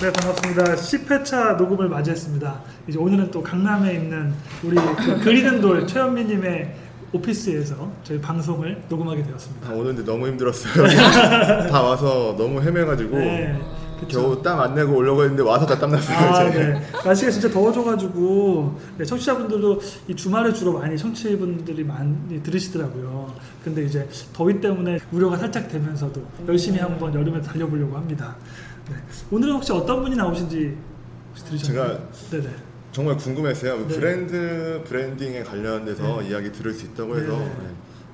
네 반갑습니다. 10회차 녹음을 맞이했습니다. 이제 오늘은 또 강남에 있는 우리 그 그리는 돌 최현미님의 오피스에서 저희 방송을 녹음하게 되었습니다. 아, 오는데 너무 힘들었어요. 다 와서 너무 헤매가지고 네, 겨우 땀 안 내고 오려고 했는데 와서 다 땀났어요. 아. 네. 날씨가 진짜 더워져가지고 네, 청취자분들도 이 주말에 주로 많이 청취분들이 많이 들으시더라고요. 근데 이제 더위 때문에 우려가 살짝 되면서도 열심히 한번 여름에 달려보려고 합니다. 네. 오늘은 혹시 어떤 분이 나오신지 혹시 들으셨나요? 네네. 정말 궁금했어요. 네. 브랜드 브랜딩에 관련돼서 네. 이야기 들을 수 있다고 해서 네. 네.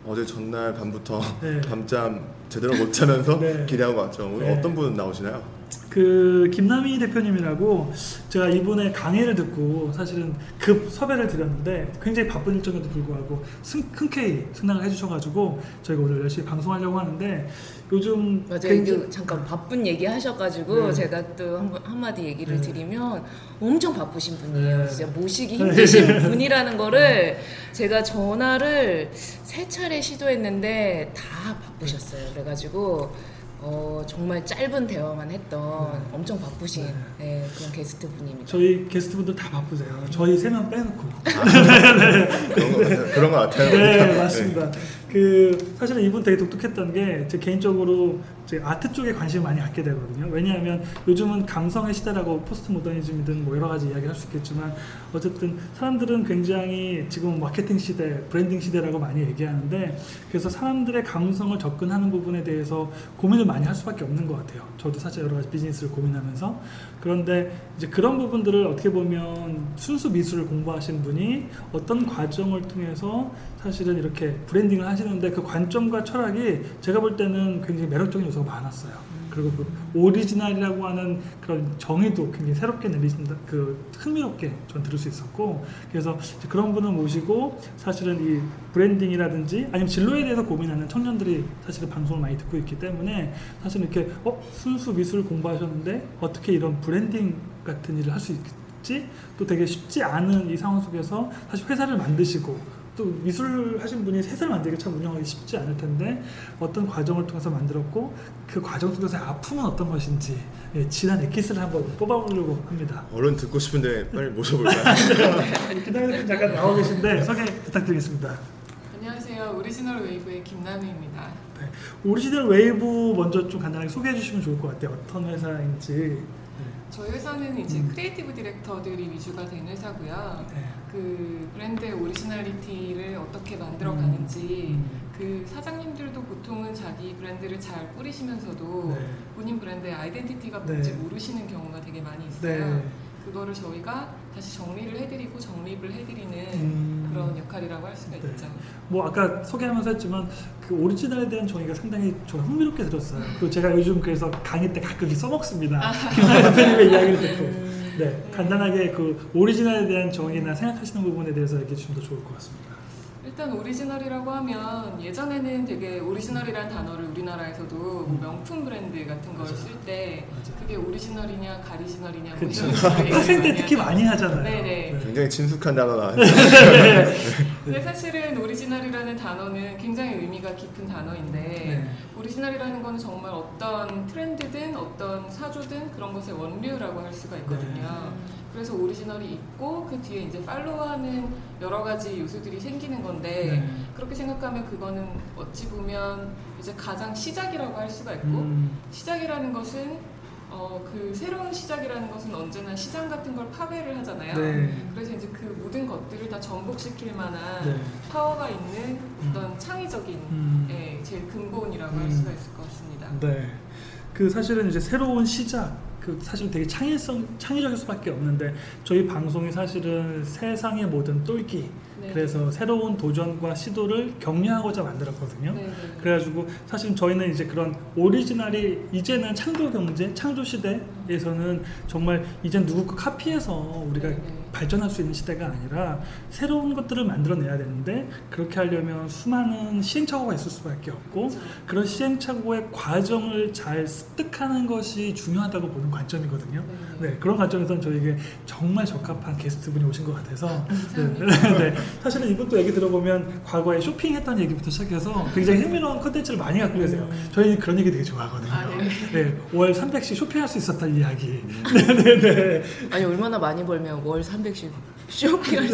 어제 전날 밤부터 네. 밤잠 제대로 못 자면서 네. 기대하고 왔죠. 오늘 네. 어떤 분 나오시나요? 그 김남희 대표님이라고 제가 이분의 강의를 듣고 사실은 급 섭외를 드렸는데 굉장히 바쁜 일정에도 불구하고 승, 흔쾌히 승낙을 해주셔가지고 저희가 오늘 열심히 방송하려고 하는데 요즘 맞아요. 굉장히- 그 잠깐 바쁜 얘기 하셔가지고 네. 제가 또 한, 한마디 얘기를 네. 드리면 엄청 바쁘신 분이에요. 네. 진짜 모시기 네. 힘드신 분이라는 거를 제가 전화를 세 차례 시도했는데 다 바쁘셨어요. 그래가지고 어, 정말 짧은 대화만 했던 엄청 바쁘신 네. 네, 그런 게스트 분입니다. 저희 게스트분들 다 바쁘세요. 저희 세 명 빼놓고. 그런 것 같아요. 그런 것 같아요. 네, 맞습니다. 그 사실은 이분 되게 독특했던 게 제 개인적으로 제 아트 쪽에 관심을 많이 갖게 되거든요. 왜냐하면 요즘은 감성의 시대라고 포스트 모더니즘이든 뭐 여러 가지 이야기를 할수 있겠지만 어쨌든 사람들은 굉장히 지금 마케팅 시대, 브랜딩 시대라고 많이 얘기하는데 그래서 사람들의 감성을 접근하는 부분에 대해서 고민을 많이 할 수밖에 없는 것 같아요. 저도 사실 여러 가지 비즈니스를 고민하면서 그런데 이제 그런 부분들을 어떻게 보면 순수 미술을 공부하신 분이 어떤 과정을 통해서 사실은 이렇게 브랜딩을 하시는데 그 관점과 철학이 제가 볼 때는 굉장히 매력적인 요소가 많았어요. 그리고 그 오리지널이라고 하는 그런 정의도 굉장히 새롭게 내리신다, 그 흥미롭게 전 들을 수 있었고 그래서 그런 분을 모시고 사실은 이 branding이라든지 아니면 진로에 대해서 고민하는 청년들이 사실은 방송을 많이 듣고 있기 때문에 사실 이렇게 어 순수 미술 공부하셨는데 어떻게 이런 브랜딩 같은 일을 할 수 있지? 또 되게 쉽지 않은 이 상황 속에서 사실 회사를 만드시고 또 미술 하신 분이 회사를 만들기 참 운영하기 쉽지 않을 텐데 어떤 과정을 통해서 만들었고 그 과정 속에서의 아픔은 어떤 것인지 예, 진한 엑기스를 한번 뽑아보려고 합니다. 얼른 듣고 싶은데 빨리 모셔볼까요? 기다려 잠깐 나와 계신데 소개 부탁드리겠습니다. 안녕하세요. Original Wave의 김남희입니다. 네. Original Wave 먼저 좀 간단하게 소개해 주시면 좋을 것 같아요. 어떤 회사인지. 네. 저희 회사는 이제 음. creative director들이 위주가 된 회사고요. 네. 그 브랜드의 originality를 어떻게 만들어 음. 가는지 음. 그 사장님들도 보통은 자기 브랜드를 잘 뿌리시면서도 네. 본인 브랜드의 아이덴티티가 네. 뭔지 모르시는 경우가 되게 많이 있어요. 네. 그거를 저희가 다시 정리를 해드리고 정립을 해드리는 음. 그런 역할이라고 할 수가 네. 있죠. 뭐 아까 소개하면서 했지만 그 오리지널에 대한 정의가 상당히 좀 흥미롭게 들었어요. 그리고 제가 요즘 그래서 강의 때 가끔 써먹습니다. 김나희 대표님의 이야기를 듣고. 네, 간단하게 그 오리지널에 대한 정의나 생각하시는 부분에 대해서 얘기해 주시면 더 좋을 것 같습니다. 일단 오리지널이라고 하면 예전에는 되게 오리지널이라는 단어를 우리나라에서도 뭐 명품 브랜드 같은 걸. 쓸 때. 그게 오리지널이냐 가리지널이냐 뭐. 이런 식으로 얘기를 학생 때 많이 특히. 많이 하잖아요. 네네. 굉장히 친숙한 단어가 근데 사실은 오리지널이라는 단어는 굉장히 의미가 깊은 단어인데 네. 오리지널이라는 거는 정말 어떤 트렌드든 어떤 사조든 그런 것의 원류라고 할 수가 있거든요. 그래서 오리지널이 있고 그 뒤에 이제 follow하는 여러 가지 요소들이 생기는 건데 네. 그렇게 생각하면 그거는 어찌 보면 이제 가장 시작이라고 할 수가 있고 음, 시작이라는 것은 어, 그 새로운 시작이라는 것은 언제나 시장 같은 걸 파괴를 하잖아요. 네. 그래서 이제 그 모든 것들을 다 전복시킬 만한 네. 파워가 있는 어떤 창의적인 음. 예, 제일 근본이라고 음. 할 수가 있을 것 같습니다. 네. 그 사실은 이제 새로운 시작 그 사실 되게 창의성 창의적일 수밖에 없는데 저희 방송이 사실은 세상의 모든 똘끼 네. 그래서 새로운 도전과 시도를 격려하고자 만들었거든요. 네, 네. 그래가지고 사실 저희는 이제 그런 오리지널이 이제는 창조 경제, 창조 시대에서는 정말 이제 누구 거 카피해서 우리가 네, 네. 발전할 수 있는 시대가 아니라 새로운 것들을 만들어내야 되는데 그렇게 하려면 수많은 시행착오가 있을 수밖에 없고 그런 시행착오의 과정을 잘 습득하는 것이 중요하다고 보는 관점이거든요. 네, 네, 그런 관점에서는 저에게 정말 적합한 게스트분이 오신 것 같아서 네, 네. 사실은 이분도 얘기 들어보면 과거에 쇼핑했던 얘기부터 시작해서 굉장히 흥미로운 컨텐츠를 많이 갖고 계세요. 저희는 그런 얘기 되게 좋아하거든요. 아, 네. 네, 월 300씩 쇼핑할 수 있었던 이야기. 네 네 네. 아니 얼마나 많이 벌면 월 300씩 쇼핑할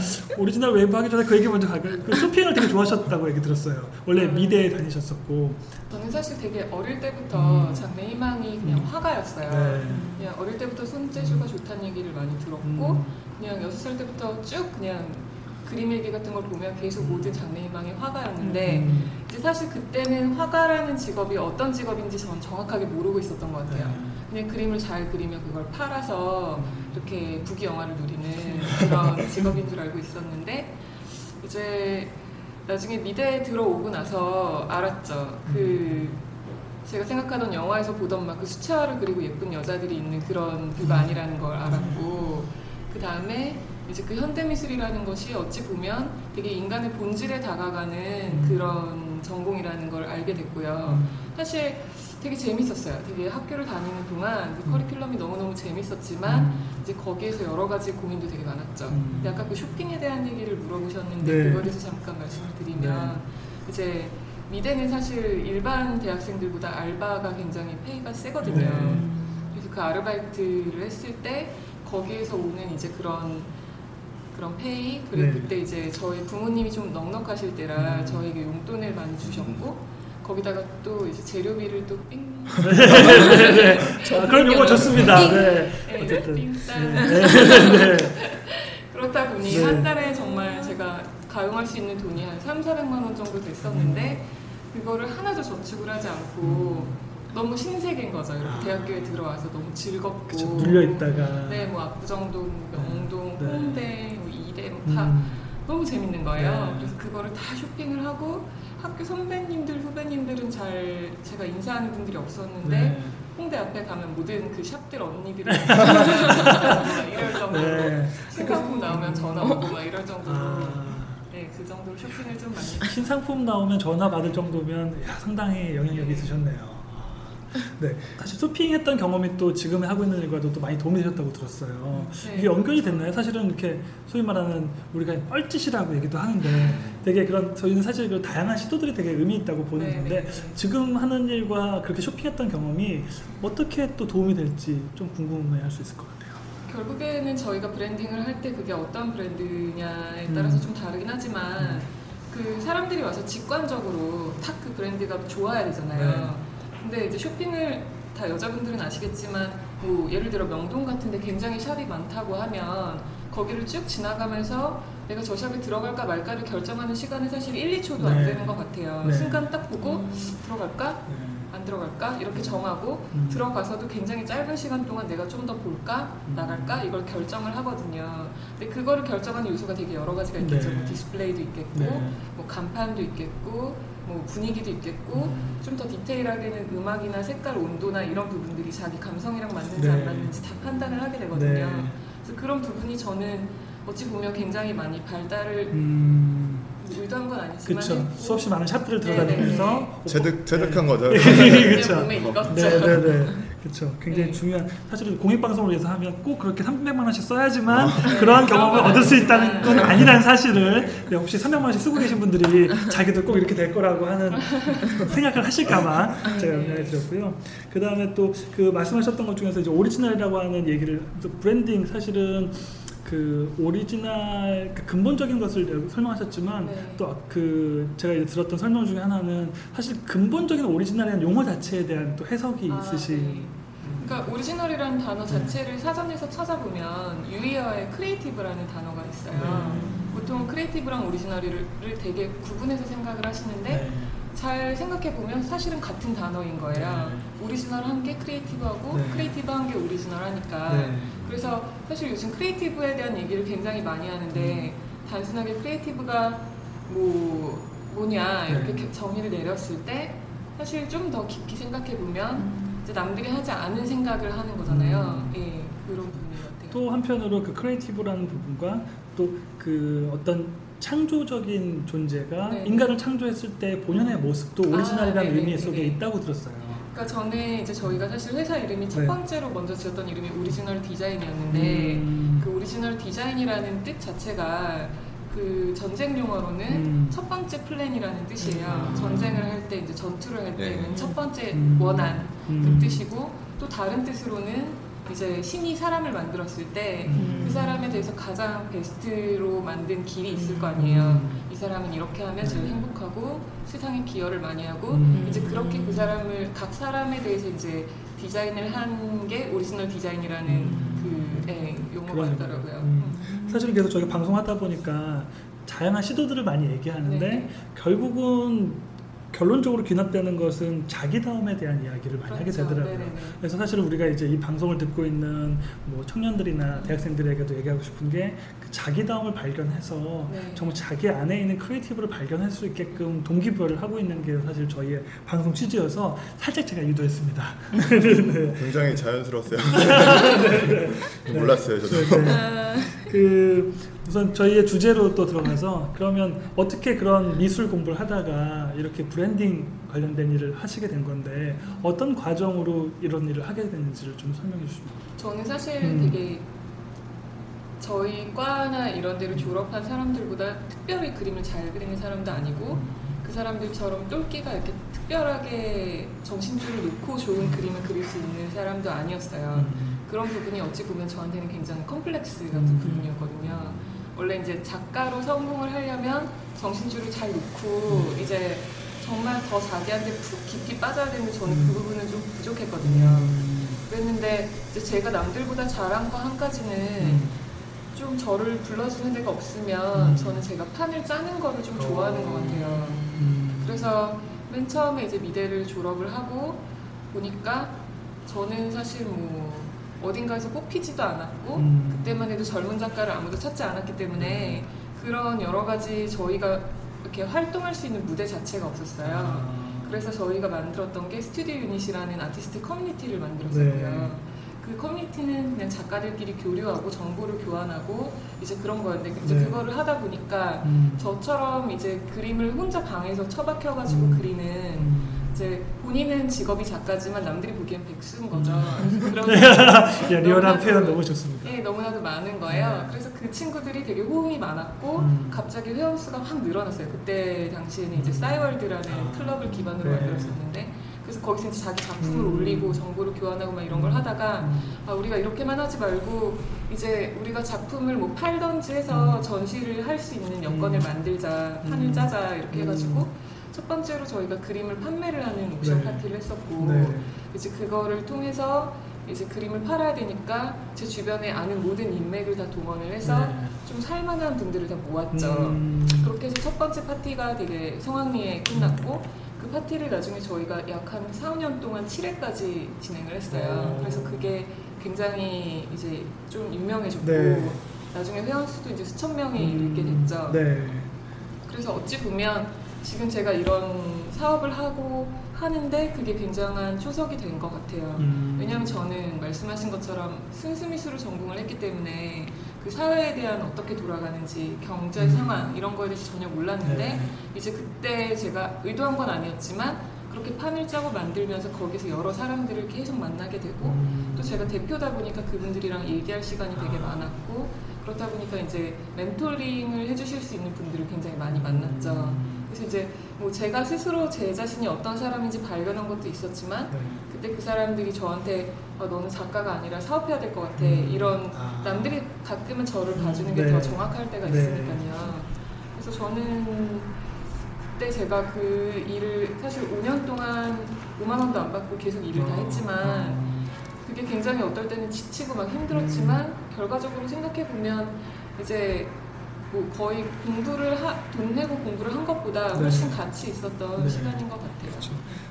수 Original Wave 하기 전에 그 얘기 먼저 갈까요? 그 쇼핑을 되게 좋아하셨다고 얘기 들었어요. 원래 음. 미대에 다니셨었고. 저는 사실 되게 어릴 때부터 음. 장래 희망이 그냥 음. 화가였어요. 네. 그냥 어릴 때부터 손재주가 좋다는 얘기를 많이 들었고 음. 그냥 여섯 살 때부터 쭉 그냥 그림 일기 같은 걸 보면 계속 모든 장래 희망이 화가였는데 음. 이제 사실 그때는 화가라는 직업이 어떤 직업인지 전 정확하게 모르고 있었던 것 같아요. 네. 그냥 그림을 잘 그리면 그걸 팔아서 이렇게 부귀 영화를 누리는 그런 직업인 줄 알고 있었는데 이제 나중에 미대에 들어오고 나서 알았죠. 그 제가 생각하던 영화에서 보던 막 그 수채화를 그리고 예쁜 여자들이 있는 그런 그거 아니라는 걸 알았고 그 다음에 이제 그 현대미술이라는 것이 어찌 보면 되게 인간의 본질에 다가가는 그런 전공이라는 걸 알게 됐고요. 사실 되게 재밌었어요. 되게 학교를 다니는 동안 그 커리큘럼이 너무너무 재밌었지만 이제 거기에서 여러 가지 고민도 되게 많았죠. 음. 근데 아까 그 쇼핑에 대한 얘기를 물어보셨는데 네. 그거에 대해서 잠깐 말씀을 드리면 이제 미대는 사실 일반 대학생들보다 알바가 굉장히 페이가 세거든요. 네. 그래서 그 아르바이트를 했을 때 거기에서 오는 이제 그런 그런 페이 그리고 네. 그때 이제 저희 부모님이 좀 넉넉하실 때라 음. 저에게 용돈을 많이 주셨고 거기다가 또 이제 재료비를 또 삥 네네. 아, 그런 용어 좋습니다. 네. 네, 어쨌든. 삥 네. 네. 그렇다 보니 네. 한 달에 정말 제가 가용할 수 있는 돈이 한 3, 400만 원 정도 됐었는데 그거를 하나도 저축을 하지 않고 너무 신세계인 거죠. 이렇게 아. 대학교에 들어와서 너무 즐겁고 그쵸, 눌려 있다가. 네, 뭐 압구정동, 명동, 네. 홍대, 뭐 이대 뭐 다 음. 너무 재밌는 거예요. 네. 그래서 그거를 다 쇼핑을 하고 학교 선배님들, 후배님들은 잘 제가 인사하는 분들이 없었는데 네. 홍대 앞에 가면 모든 그 샵들 언니들이 막 이럴 정도로 네. 신상품 나오면 전화 오고 막 이럴 정도로 아, 네, 그 정도로 쇼핑을 좀 많이 신상품 나오면 전화 받을 정도면 야, 상당히 영향력이 있으셨네요. 네, 사실 쇼핑했던 경험이 또 지금 하고 있는 일과도 또 많이 도움이 되셨다고 들었어요. 네. 이게 연결이 됐나요? 사실은 이렇게 소위 말하는 우리가 뻘짓이라고 얘기도 하는데 되게 그런 저희는 사실 그 다양한 시도들이 되게 의미 있다고 보는 네, 건데 네, 네. 지금 하는 일과 그렇게 쇼핑했던 경험이 어떻게 또 도움이 될지 좀 궁금해할 수 있을 것 같아요. 결국에는 저희가 브랜딩을 할 때 그게 어떤 브랜드냐에 따라서 음. 좀 다르긴 하지만 그 사람들이 와서 직관적으로 탁 그 브랜드가 좋아야 되잖아요. 근데 이제 쇼핑을 다 여자분들은 아시겠지만 뭐 예를 들어 명동 같은데 굉장히 샵이 많다고 하면 거기를 쭉 지나가면서 내가 저 샵에 들어갈까 말까를 결정하는 시간은 사실 1, 2초도 안 네. 되는 것 같아요. 네. 순간 딱 보고 들어갈까? 네. 안 들어갈까? 이렇게 정하고 음. 들어가서도 굉장히 짧은 시간 동안 내가 좀 더 볼까? 음. 나갈까? 이걸 결정을 하거든요. 근데 그거를 결정하는 요소가 되게 여러 가지가 있겠죠. 네. 뭐 디스플레이도 있겠고, 네. 뭐 간판도 있겠고, 뭐 분위기도 있겠고, 음. 좀더 디테일하게는 음악이나 색깔, 온도나 이런 부분들이 자기 감성이랑 맞는지 네. 안 맞는지 다 판단을 하게 되거든요. 네. 그래서 그런 부분이 저는 어찌 보면 굉장히 많이 발달을 음, 의도한 건 아니지만. 했고 수없이 많은 샵들을 네, 들어다니면서 체득 체득한 거죠. 그냥 그렇죠. 몸에 익었죠. 네, 네, 네. 그렇죠. 굉장히 네. 중요한 사실은 공익 방송을 위해서 하면 꼭 그렇게 300만 원씩 써야지만 그러한 경험을 얻을 수 있다는 건 아니라는 사실을 네, 혹시 300만 원씩 쓰고 계신 분들이 자기도 꼭 이렇게 될 거라고 하는 생각을 하실까봐 제가 연락을 드렸고요. 그 다음에 또 그 말씀하셨던 것 중에서 이제 오리지널이라고 하는 얘기를 또 브랜딩 사실은 그 오리지널 그 근본적인 것을 설명하셨지만 네. 또그 제가 이제 들었던 설명 중에 하나는 사실 근본적인 오리지널이라는 용어 자체에 대한 또 해석이 아, 있으신 네. 그러니까 오리지널이라는 단어 자체를 사전에서 찾아보면 유의어에 creative라는 단어가 있어요. 네. 보통 creative랑 오리지널을 되게 구분해서 생각을 하시는데 네. 잘 생각해 보면 사실은 같은 단어인 거예요. 오리지널한 게 creative하고 네. creative한 게 오리지널하니까. 네. 그래서 사실 요즘 creative에 대한 얘기를 굉장히 많이 하는데 단순하게 creative가 뭐 뭐냐 이렇게 네. 정의를 내렸을 때 사실 좀 더 깊이 생각해 보면 이제 남들이 하지 않은 생각을 하는 거잖아요. 음. 예, 그런 부분인 것 같아요. 또 한편으로 그 creative라는 부분과 또 그 어떤 창조적인 존재가 네. 인간을 창조했을 때 본연의 모습도 아, 오리지널이라는 네네, 의미 속에 네네. 있다고 들었어요. 그러니까 전에 이제 저희가 사실 회사 이름이 첫 네. 번째로 먼저 지었던 이름이 오리지널 디자인이었는데 음. 그 오리지널 디자인이라는 뜻 자체가 그 전쟁 용어로는 음. 첫 번째 플랜이라는 뜻이에요. 음. 전쟁을 할 때 이제 전투를 할 때는 네. 첫 번째 음. 원한 음. 그 뜻이고 또 다른 뜻으로는 이제 신이 사람을 만들었을 때그 음. 사람에 대해서 가장 베스트로 만든 길이 있을 거 아니에요. 음. 이 사람은 이렇게 하면 제일 네. 행복하고 세상에 기여를 많이 하고 음. 이제 그렇게 그 사람을 각 사람에 대해서 이제 디자인을 한 게 오리지널 디자인이라는 음. 그 예, 용어가. 있더라고요. 음. 사실 계속 저희가 방송하다 보니까 다양한 시도들을 많이 얘기하는데 네. 결국은 결론적으로 귀납되는 것은 자기다움에 대한 이야기를 많이 하게 그렇죠. 되더라고요. 네네네. 그래서 사실 우리가 이제 이 방송을 듣고 있는 뭐 청년들이나 대학생들에게도 얘기하고 싶은 게 그 자기다움을 발견해서 네. 정말 자기 안에 있는 creative를 발견할 수 있게끔 동기부여를 하고 있는 게 사실 저희의 방송 취지여서 살짝 제가 유도했습니다. 네. 굉장히 자연스러웠어요. 몰랐어요, 저도. 네, 네. 그 우선 저희의 주제로 또 들어가서 그러면 어떻게 그런 미술 공부를 하다가 이렇게 브랜딩 관련된 일을 하시게 된 건데 어떤 과정으로 이런 일을 하게 됐는지를 좀 설명해 주시면. 저는 사실 음. 되게 저희 과나 이런 데를 졸업한 사람들보다 특별히 그림을 잘 그리는 사람도 아니고 그 사람들처럼 똘끼가 이렇게 특별하게 정신줄을 놓고 좋은 그림을 그릴 수 있는 사람도 아니었어요. 그런 부분이 어찌 보면 저한테는 굉장히 컴플렉스 같은 음. 부분이었거든요. 원래 이제 작가로 성공을 하려면 정신줄을 잘 놓고 이제 정말 더 자기한테 푹 깊이 빠져야 되는데 저는 그 부분은 좀 부족했거든요. 그랬는데 이제 제가 남들보다 잘한 거 한 가지는 좀 저를 불러주는 데가 없으면 음. 저는 제가 판을 짜는 거를 좀 좋아하는 것 같아요. 음. 그래서 맨 처음에 이제 미대를 졸업을 하고 보니까 저는 사실 뭐 어딘가에서 뽑히지도 않았고 음. 그때만 해도 젊은 작가를 아무도 찾지 않았기 때문에 그런 여러 가지 저희가 이렇게 활동할 수 있는 무대 자체가 없었어요. 아. 그래서 저희가 만들었던 게 스튜디오 유닛이라는 아티스트 커뮤니티를 만들었었고요. 네. 그 커뮤니티는 그냥 작가들끼리 교류하고 정보를 교환하고 이제 그런 거였는데 이제 네. 그거를 하다 보니까 음. 저처럼 이제 그림을 혼자 방에서 처박혀가지고 음. 그리는 음. 이제 본인은 직업이 작가지만 남들이 보기엔 백수인 거죠. 그런 야, 리얼한 표현 너무 좋습니다. 예, 너무나도 많은 거예요. 네. 그래서 그 친구들이 되게 호응이 많았고 음. 갑자기 회원 수가 확 늘어났어요. 그때 당시에는 이제 음. 싸이월드라는 아. 클럽을 기반으로 네. 만들었었는데 그래서 거기서 이제 자기 작품을 음. 올리고 정보를 교환하고 막 이런 걸 하다가 음. 아, 우리가 이렇게만 하지 말고 이제 우리가 작품을 뭐 팔던지 해서 음. 전시를 할 수 있는 여건을 음. 만들자, 판을 음. 짜자 이렇게 해가지고 음. 첫 번째로 저희가 그림을 판매를 하는 옥션 네. 파티를 했었고 네. 이제 그거를 통해서 이제 그림을 팔아야 되니까 제 주변에 아는 모든 인맥을 다 동원을 해서 네. 좀 살만한 분들을 다 모았죠. 음. 그렇게 해서 첫 번째 파티가 되게 성황리에 끝났고 그 파티를 나중에 저희가 약 한 4, 5년 동안 7회까지 진행을 했어요. 오. 그래서 그게 굉장히 이제 좀 유명해졌고 네. 나중에 회원 수도 이제 수천 명이 음. 이르게 됐죠. 네. 그래서 어찌 보면 지금 제가 이런 사업을 하고 하는데 그게 굉장한 초석이 된 것 같아요. 음. 왜냐하면 저는 말씀하신 것처럼 순수미술을 전공을 했기 때문에 그 사회에 대한 어떻게 돌아가는지 경제 음. 상황 이런 거에 대해서 전혀 몰랐는데 네. 이제 그때 제가 의도한 건 아니었지만 그렇게 판을 짜고 만들면서 거기서 여러 사람들을 계속 만나게 되고 음. 또 제가 대표다 보니까 그분들이랑 얘기할 시간이 되게 아. 많았고 그러다 보니까 이제 멘토링을 해주실 수 있는 분들을 굉장히 많이 만났죠. 음. 그래서 이제 뭐 제가 스스로 제 자신이 어떤 사람인지 발견한 것도 있었지만 네. 그때 그 사람들이 저한테 아, 너는 작가가 아니라 사업해야 될 것 같아 음. 이런 아. 남들이 가끔은 저를 봐주는 게 네. 더 정확할 때가 네. 있으니까요. 그래서 저는 그때 제가 그 일을 사실 5년 동안 5만 원도 안 받고 계속 일을 다 어. 했지만 음. 그게 굉장히 어떨 때는 지치고 막 힘들었지만 결과적으로 생각해 보면 이제 뭐 거의 공부를 하, 돈 내고 공부를 한 것보다 네. 훨씬 가치 있었던 네. 시간인 것 같아요. 그렇죠.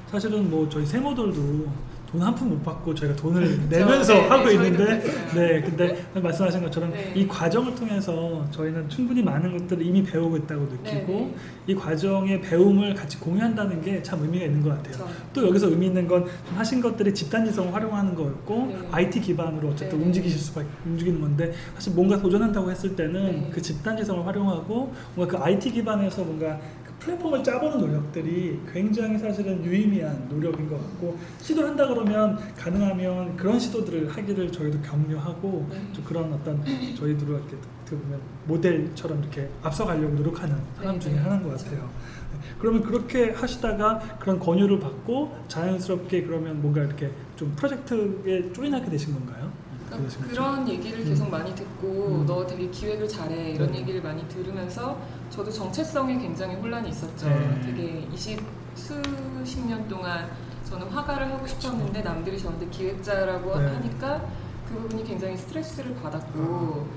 사실은 뭐 저희 세모들도 돈 한 푼 못 받고 저희가 돈을 그렇죠. 내면서 네, 하고 네, 있는데. 네 근데 말씀하신 것처럼 네. 이 과정을 통해서 저희는 충분히 많은 것들을 이미 배우고 있다고 느끼고 네, 네. 이 과정의 배움을 같이 공유한다는 게 참 의미가 있는 것 같아요. 그렇죠. 또 여기서 의미 있는 건좀 하신 것들이 집단지성을 활용하는 거였고 네. IT 기반으로 어쨌든 네. 움직이실 수밖에 움직이는 건데 사실 뭔가 도전한다고 했을 때는 네. 그 집단지성을 활용하고 뭔가 그 IT 기반에서 뭔가 그 플랫폼을 짜보는 노력들이 굉장히 사실은 유의미한 노력인 것 같고 시도를 한다 그러면 가능하면 그런 시도들을 하기를 저희도 격려하고 네. 좀 그런 어떤 저희들을 이렇게 어떻게 보면 모델처럼 이렇게 앞서가려고 노력하는 사람 네, 중에 네. 하나인 것. 같아요. 네. 그러면 그렇게 하시다가 그런 권유를 받고 자연스럽게 그러면 뭔가 이렇게 좀 프로젝트에 조인하게 되신 건가요? 그러니까? 그런 얘기를 음. 계속 많이 듣고 음. 너 되게 기획을 잘해 이런 네. 얘기를 많이 들으면서 저도 정체성에 굉장히 혼란이 있었죠. 네. 되게 20 수십 년 동안 저는 화가를 하고 싶었는데 남들이 저한테 기획자라고 네. 하니까 그 부분이 굉장히 스트레스를 받았고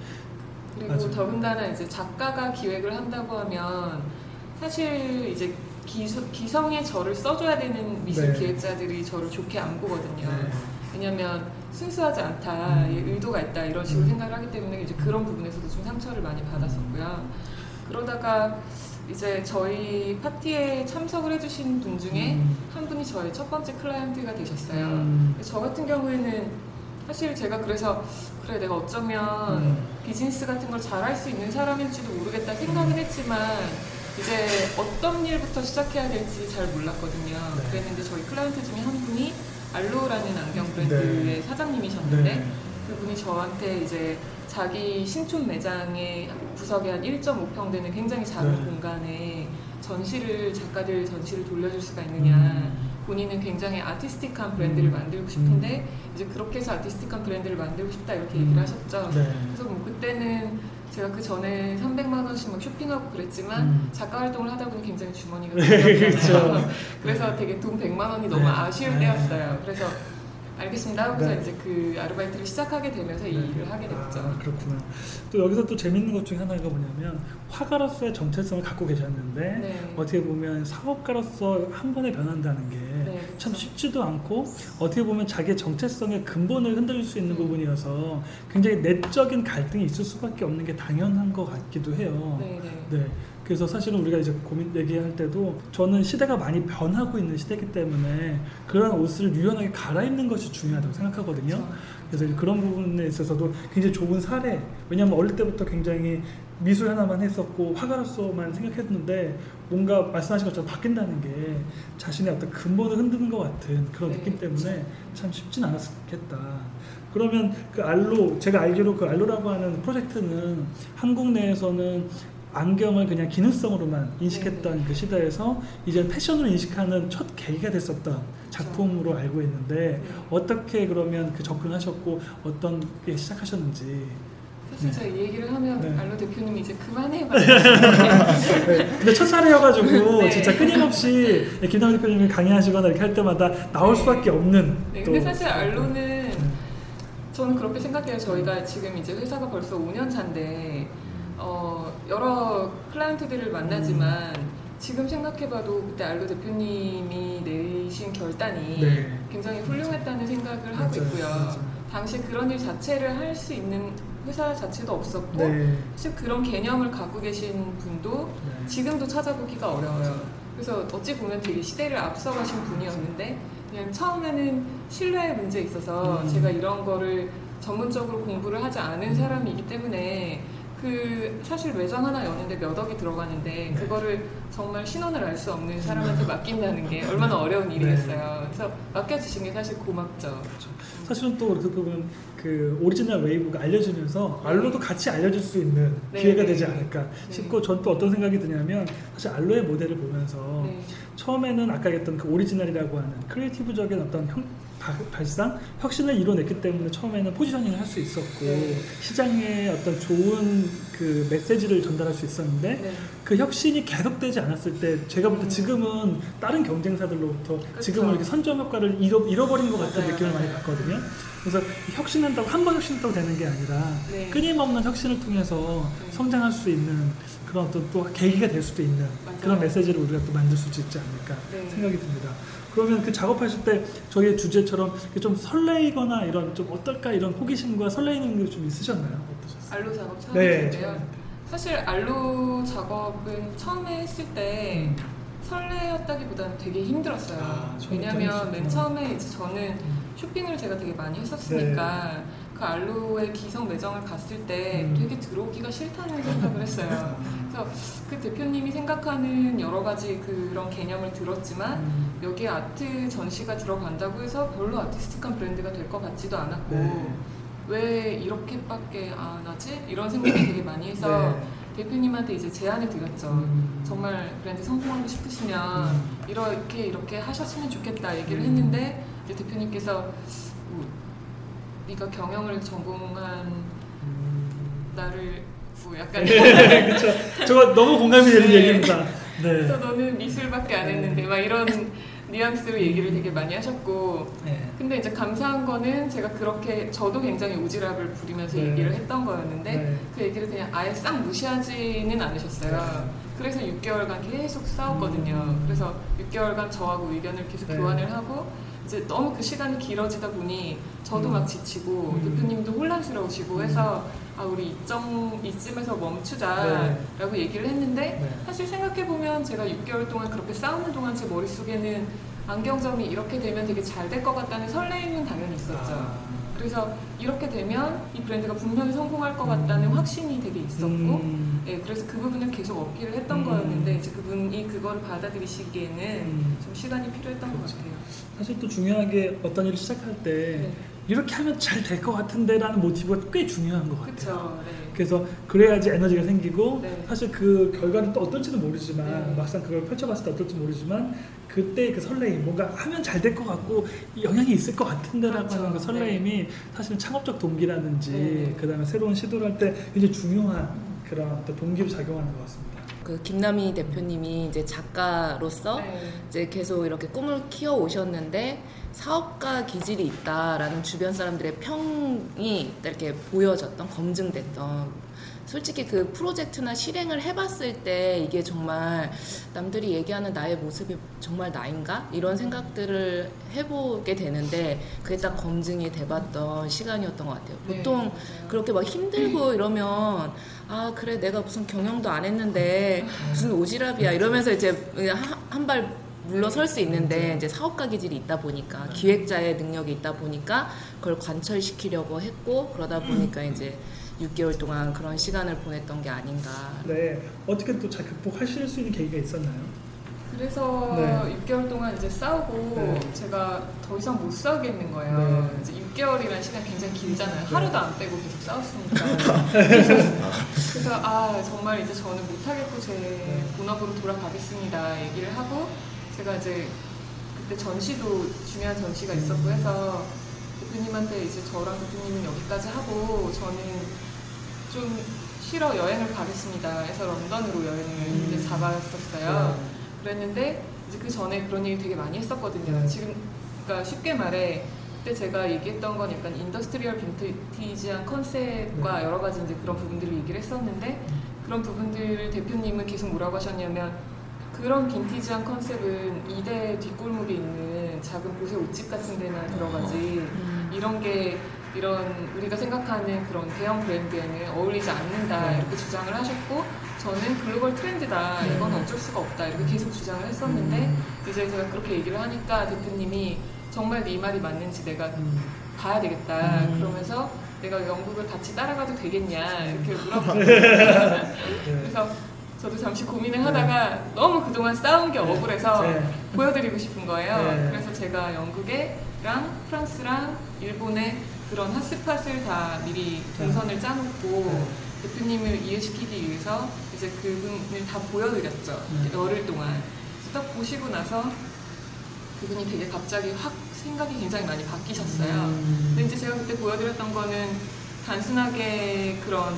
그리고 맞아요. 더군다나 이제 작가가 기획을 한다고 하면 사실 이제 기서, 기성의 저를 써줘야 되는 미술 네. 기획자들이 저를 좋게 안 보거든요. 네. 왜냐면 순수하지 않다, 음. 이 의도가 있다 이런 식으로 음. 생각을 하기 때문에 이제 그런 부분에서도 좀 상처를 많이 받았었고요. 그러다가 이제 저희 파티에 참석을 해주신 분 중에 음. 한 분이 저의 첫 번째 클라이언트가 되셨어요. 음. 저 같은 경우에는 사실 제가 그래서 그래 내가 어쩌면 음. 비즈니스 같은 걸 잘할 수 있는 사람일지도 모르겠다 생각은 했지만 이제 어떤 일부터 시작해야 될지 잘 몰랐거든요. 네. 그랬는데 저희 클라이언트 중에 한 분이 알로라는 안경 브랜드의 네. 사장님이셨는데 네. 그분이 저한테 이제 자기 신촌 매장의 구석에 한 1.5평 되는 굉장히 작은 네. 공간에 전시를 작가들 전시를 돌려줄 수가 있느냐 음. 본인은 굉장히 artistic한 브랜드를 음. 만들고 싶은데 이제 그렇게 해서 아티스틱한 브랜드를 만들고 싶다 이렇게 음. 얘기를 하셨죠. 네. 그래서 뭐 그때는 제가 그 전에 300만 원씩 막 쇼핑하고 그랬지만 음. 작가 활동을 하다 보니 굉장히 주머니가 네. 그렇죠. 그래서 되게 돈 100만 원이 너무 네. 아쉬울 네. 때였어요. 그래서 알겠습니다 하고서 네. 이제 그 아르바이트를 시작하게 되면서 이 일을 하게 됐죠. 아, 그렇구나. 또 여기서 또 재밌는 것 중에 하나가 뭐냐면 화가로서의 정체성을 갖고 계셨는데 네. 어떻게 보면 사업가로서 한 번에 변한다는 게참 그렇죠. 쉽지도 않고 어떻게 보면 자기의 정체성의 근본을 흔들릴 수 있는 부분이어서 굉장히 내적인 갈등이 있을 수밖에 없는 게 당연한 것 같기도 해요. 네, 네. 네. 그래서 사실은 우리가 이제 고민 얘기할 때도 저는 시대가 많이 변하고 있는 시대이기 때문에 그런 옷을 유연하게 갈아입는 것이 중요하다고 생각하거든요. 그렇죠. 그래서 그런 부분에 있어서도 굉장히 좋은 사례. 왜냐하면 어릴 때부터 굉장히 미술 하나만 했었고 화가로서만 생각했는데 뭔가 말씀하신 것처럼 바뀐다는 게 자신의 어떤 근본을 흔드는 것 같은 그런 네, 느낌 때문에 참 쉽진 않았겠다. 그러면 그 알로 제가 알기로 그 알로라고 하는 프로젝트는 한국 내에서는 안경을 그냥 기능성으로만 인식했던 네. 그 시대에서 이제 패션으로 인식하는 첫 계기가 됐었던 작품으로 알고 있는데 네. 어떻게 그러면 그 접근하셨고 어떤 게 시작하셨는지 사실 네. 제가 이 얘기를 하면 네. 알로 대표님이 이제 그만해 네, 근데 첫 사례여가지고 네. 진짜 끊임없이 김남 대표님이 강의하시거나 이렇게 할 때마다 나올 네. 수밖에 없는 네, 또 근데 사실 알로는 네. 저는 그렇게 생각해요. 저희가 지금 이제 회사가 벌써 5년 차인데 어, 여러 클라이언트들을 만나지만 지금 생각해봐도 그때 알로 대표님이 내신 결단이 네. 굉장히 훌륭했다는 생각을 하고 맞아요, 있고요. 맞아요. 당시 그런 일 자체를 할 수 있는 회사 자체도 없었고 네. 사실 그런 개념을 갖고 계신 분도 네. 지금도 찾아보기가 어려워요. 그래서 어찌 보면 되게 시대를 앞서가신 분이었는데 그냥 처음에는 신뢰의 문제에 있어서 음. 제가 이런 거를 전문적으로 공부를 하지 않은 사람이기 때문에 그 사실 매장 하나 여는데 몇 억이 들어가는데 네. 그거를 정말 신원을 알 수 없는 사람한테 맡긴다는 게 얼마나 어려운 네. 일이겠어요. 그래서 맡겨주신 게 사실 고맙죠. 사실은 또 어떻게 보면 그 Original Wave가 알려지면서 ALO도 같이 알려질 수 있는 네, 기회가 네. 되지 않을까 싶고 전 또 어떤 생각이 드냐면 사실 ALO의 모델을 보면서 네. 처음에는 아까 얘기했던 그 오리지널이라고 하는 creative적인 어떤 형, 바- 발상, 혁신을 이뤄냈기 때문에 처음에는 positioning을 할 수 있었고 네. 시장에 어떤 좋은 그 메시지를 전달할 수 있었는데 네. 그 혁신이 계속되지 않았을 때 제가 볼때 음. 지금은 다른 경쟁사들로부터 그쵸. 지금은 이렇게 선점 효과를 잃어, 잃어 버린 것 같은 맞아요, 느낌을 많이. 받거든요. 그래서 혁신한다고 한 번 혁신한다고 되는 게 아니라 네. 끊임없는 혁신을 통해서 네. 성장할 수 있는 그런 어떤 또 계기가 될 수도 있는 맞아요. 그런 메시지를 우리가 또 만들 수 있지 않을까 네. 생각이 듭니다. 그러면 그 작업하실 때 저희의 주제처럼 좀 설레이거나 이런 좀 어떨까 이런 호기심과 설레이는 게 좀 있으셨나요? 어떠셨어요? 알로 작업 처음 네. 했을 때요. 사실 알로 작업은 처음에 했을 때 음. 설레었다기보다는 되게 힘들었어요. 아, 왜냐면 맨. 처음에 이제 저는 음. 쇼핑을 제가 되게 많이 했었으니까 그 알로의 기성 매장을 갔을 때 음. 되게 들어오기가 싫다는 생각을 했어요. 그래서 그 대표님이 생각하는 여러 가지 그런 개념을 들었지만 음. 여기에 아트 전시가 들어간다고 해서 별로 아티스틱한 브랜드가 될 것 같지도 않았고 네. 왜 이렇게밖에 안 하지? 이런 생각을 되게 많이 해서 네. 대표님한테 이제 제안을 드렸죠. 음. 정말 브랜드 성공하고 싶으시면 음. 이렇게 이렇게 하셨으면 좋겠다 얘기를 음. 했는데 이제 대표님께서 뭐, 네가 경영을 전공한 음. 나를 뭐 약간 네, 그렇죠. 저거 너무 공감이 되는 네. 얘기입니다. 네. 그래서 너는 미술밖에 안 했는데 막 이런 뉘앙스로 얘기를 되게 많이 하셨고 네. 근데 이제 감사한 거는 제가 그렇게 저도 굉장히 오지랖을 부리면서 네. 얘기를 했던 거였는데 네. 그 얘기를 그냥 아예 싹 무시하지는 않으셨어요. 그래서 6개월간 계속 싸웠거든요. 음. 그래서 6개월간 저하고 의견을 계속 네. 교환을 하고 이제 너무 그 시간이 길어지다 보니 저도 음. 막 지치고 음. 대표님도 혼란스러우시고 해서 아 우리 이점 이쯤에서 멈추자라고 얘기를 했는데 네. 사실 생각해 보면 제가 6개월 동안 그렇게 싸우는 동안 제 머릿속에는 안경점이 이렇게 되면 되게 잘 될 것 같다는 설레임은 당연히 있었죠. 아. 그래서 이렇게 되면 이 브랜드가 분명히 성공할 것 같다는 음. 확신이 되게 있었고, 음. 예, 그래서 그 부분을 계속 어필을 했던 음. 거였는데 이제 그분이 그걸 받아들이시기에는 음. 좀 시간이 필요했던 것 그렇죠. 같아요. 사실 또 중요한 게 어떤 일을 시작할 때 네. 이렇게 하면 잘 될 것 같은데라는 모티브가 꽤 중요한 것 같아요. 그렇죠. 네. 그래서 그래야지 에너지가 생기고 네. 사실 그 결과는 또 어떨지는 모르지만 네. 막상 그걸 펼쳐봤을 때 어떨지 모르지만 그때 그 설레임 뭔가 하면 잘 될 것 같고 영향이 있을 것 같은데라고 그렇죠. 하는 그 설레임이 사실은 창업적 동기라든지 네. 그다음에 새로운 시도를 할 때 굉장히 중요한 그런 어떤 동기로 작용하는 것 같습니다. 그 김남희 대표님이 이제 작가로서 네. 이제 계속 이렇게 꿈을 키워 오셨는데 사업가 기질이 있다라는 주변 사람들의 평이 이렇게 보여졌던 검증됐던 솔직히 그 프로젝트나 실행을 해봤을 때 이게 정말 남들이 얘기하는 나의 모습이 정말 나인가 이런 생각들을 해보게 되는데 그게 딱 검증이 돼봤던 시간이었던 것 같아요. 네, 보통. 그렇게 막 힘들고 이러면 아 그래 내가 무슨 경영도 안 했는데 무슨 오지랖이야 이러면서 이제 한발 물러설 수 있는데 이제 사업가 기질이 있다 보니까 기획자의 능력이 있다 보니까 그걸 관철시키려고 했고 그러다 보니까 이제 6개월 동안 그런 시간을 보냈던 게 아닌가. 네, 어떻게 또 잘 극복하실 수 있는 계기가 있었나요? 그래서 네. 6개월 동안 이제 싸우고 네. 제가 더 이상 못 싸우겠는 거예요. 네. 이제 6개월이라는 시간 굉장히 길잖아요. 네. 하루도 안 빼고 계속 싸웠으니까. 그래서 아 정말 이제 저는 못하겠고 제 본업으로 돌아가겠습니다 얘기를 하고 제가 이제 그때 전시도 중요한 전시가 있었고 해서 대표님한테 이제 저랑 대표님은 여기까지 하고 저는 좀 쉬러 여행을 가겠습니다 해서 런던으로 여행을 이제 잡았었어요. 그랬는데 이제 그 전에 그런 얘기 되게 많이 했었거든요. 네. 지금 그러니까 쉽게 말해 그때 제가 얘기했던 건 약간 industrial vintage한 컨셉과 네. 여러 가지 이제 그런 부분들을 얘기를 했었는데 그런 부분들을 대표님은 계속 뭐라고 하셨냐면 그런 빈티지한 컨셉은 이대 뒷골목에 있는 작은 보세 옷집 같은 데나 들어가지 이런 게 이런 우리가 생각하는 그런 대형 브랜드에는 어울리지 않는다 네. 이렇게 주장을 하셨고 저는 글로벌 트렌드다 이건 네. 어쩔 수가 없다 이렇게 계속 주장을 했었는데 음. 이제 제가 그렇게 얘기를 하니까 대표님이 정말 네 말이 맞는지 내가 음. 봐야 되겠다 음. 그러면서 내가 영국을 같이 따라가도 되겠냐 이렇게 물어봤거든요 네. 그래서 저도 잠시 고민을 하다가 너무 그동안 싸운 게 억울해서 네. 보여드리고 싶은 거예요. 네. 그래서 제가 영국에랑 프랑스랑 일본에 그런 핫스팟을 다 미리 동선을 짜놓고 네. 대표님을 이해시키기 위해서 이제 그분을 다 보여드렸죠. 네. 열흘 동안. 딱 보시고 나서 그분이 되게 갑자기 확 생각이 굉장히 많이 바뀌셨어요. 음. 근데 이제 제가 그때 보여드렸던 거는 단순하게 그런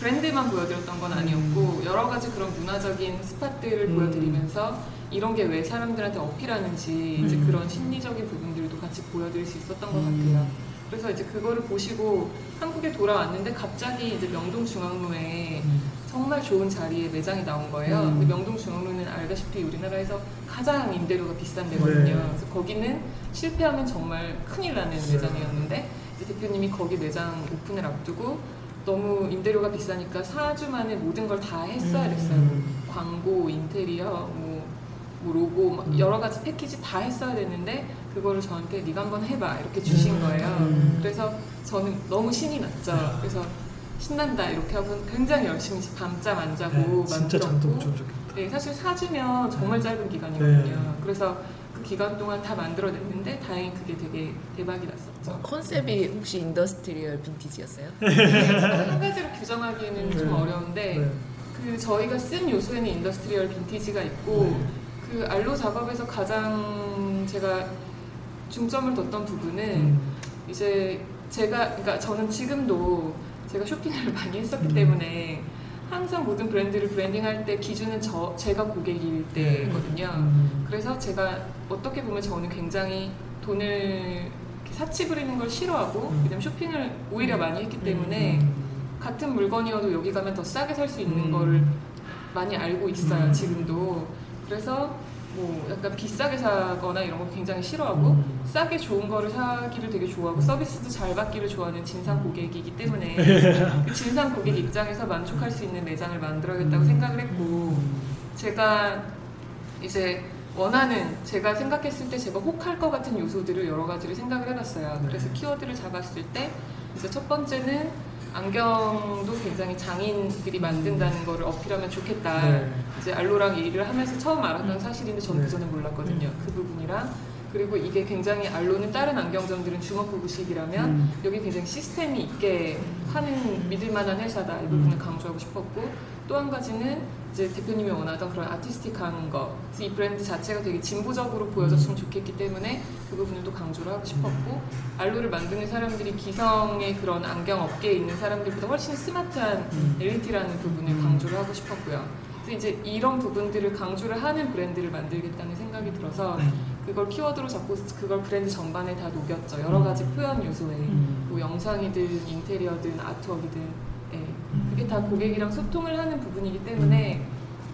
브랜드만 보여드렸던 건 아니었고 여러 가지 그런 문화적인 스팟들을 음. 보여드리면서 이런 게 왜 사람들한테 어필하는지 이제 음. 그런 심리적인 부분들도 같이 보여드릴 수 있었던 것 음. 같아요. 그래서 이제 그거를 보시고 한국에 돌아왔는데 갑자기 이제 명동중앙로에 음. 정말 좋은 자리에 매장이 나온 거예요. 음. 근데 명동중앙로는 알다시피 우리나라에서 가장 임대료가 비싼 데거든요. 네. 그래서 거기는 실패하면 정말 큰일 나는 네. 매장이었는데 이제 대표님이 거기 매장 오픈을 앞두고 너무 임대료가 비싸니까 4주 만에 모든 걸 다 했어야 됐어요. 음. 광고, 인테리어, 뭐, 뭐 로고 막 음. 여러 가지 패키지 다 했어야 됐는데 그거를 저한테 네가 한번 해봐 이렇게 주신 음. 거예요. 음. 그래서 저는 너무 신이 났죠. 야. 그래서 신난다 이렇게 하고 굉장히 열심히 밤잠 안 자고 네, 진짜 잠도 좀 좋겠다. 네, 사실 4주면 정말 짧은 기간이거든요. 네. 그래서 그 기간 동안 다 만들어냈는데 다행히 그게 되게 대박이 났었죠. 컨셉이 혹시 industrial vintage였어요? 한 가지로 규정하기에는 좀 네. 어려운데 네. 그 저희가 쓴 요소에는 industrial vintage가 있고 네. 그 ALO 작업에서 가장 제가 중점을 뒀던 부분은 음. 이제 제가 그러니까 저는 지금도 제가 쇼핑을 많이 했었기 음. 때문에 항상 모든 브랜드를 branding할 때 기준은 저 제가 고객일 때거든요. 음. 그래서 제가 어떻게 보면 저는 굉장히 돈을 사치 부리는 걸 싫어하고 음. 왜냐면 쇼핑을 오히려 많이 했기 때문에 음. 같은 물건이어도 여기 가면 더 싸게 살 수 있는 음. 거를 많이 알고 있어요 음. 지금도 그래서 뭐 약간 비싸게 사거나 이런 거 굉장히 싫어하고 음. 싸게 좋은 거를 사기를 되게 좋아하고 서비스도 잘 받기를 좋아하는 진상 고객이기 때문에 그 진상 고객 입장에서 만족할 수 있는 매장을 만들어야겠다고 음. 생각을 했고 제가 이제 원하는 제가 생각했을 때 제가 혹할 것 같은 요소들을 여러 가지를 생각을 해봤어요. 네. 그래서 키워드를 잡았을 때 이제 첫 번째는 안경도 굉장히 장인들이 만든다는 거를 어필하면 좋겠다. 네. 이제 알로랑 얘기를 하면서 처음 알았던 음. 사실인데 저는 네. 그전에 몰랐거든요. 그 부분이랑 그리고 이게 굉장히 알로는 다른 안경점들은 주먹구구식이라면 음. 여기 굉장히 시스템이 있게 하는 믿을 만한 회사다 이 부분을 음. 강조하고 싶었고 또 한 가지는 이제 대표님이 원하던 그런 artistic한 거 그래서 이 브랜드 자체가 되게 진보적으로 보여졌으면 좋겠기 때문에 그 부분을 또 강조를 하고 싶었고 ALO를 만드는 사람들이 기성의 그런 안경 업계에 있는 사람들보다 훨씬 스마트한 음. 엘리트라는 부분을 음. 강조를 하고 싶었고요. 그래서 이제 이런 부분들을 강조를 하는 브랜드를 만들겠다는 생각이 들어서 그걸 키워드로 잡고 그걸 브랜드 전반에 다 녹였죠. 여러 가지 표현 요소에 음. 뭐 영상이든 인테리어든 artwork이든 예. 그게 다 고객이랑 소통을 하는 부분이기 때문에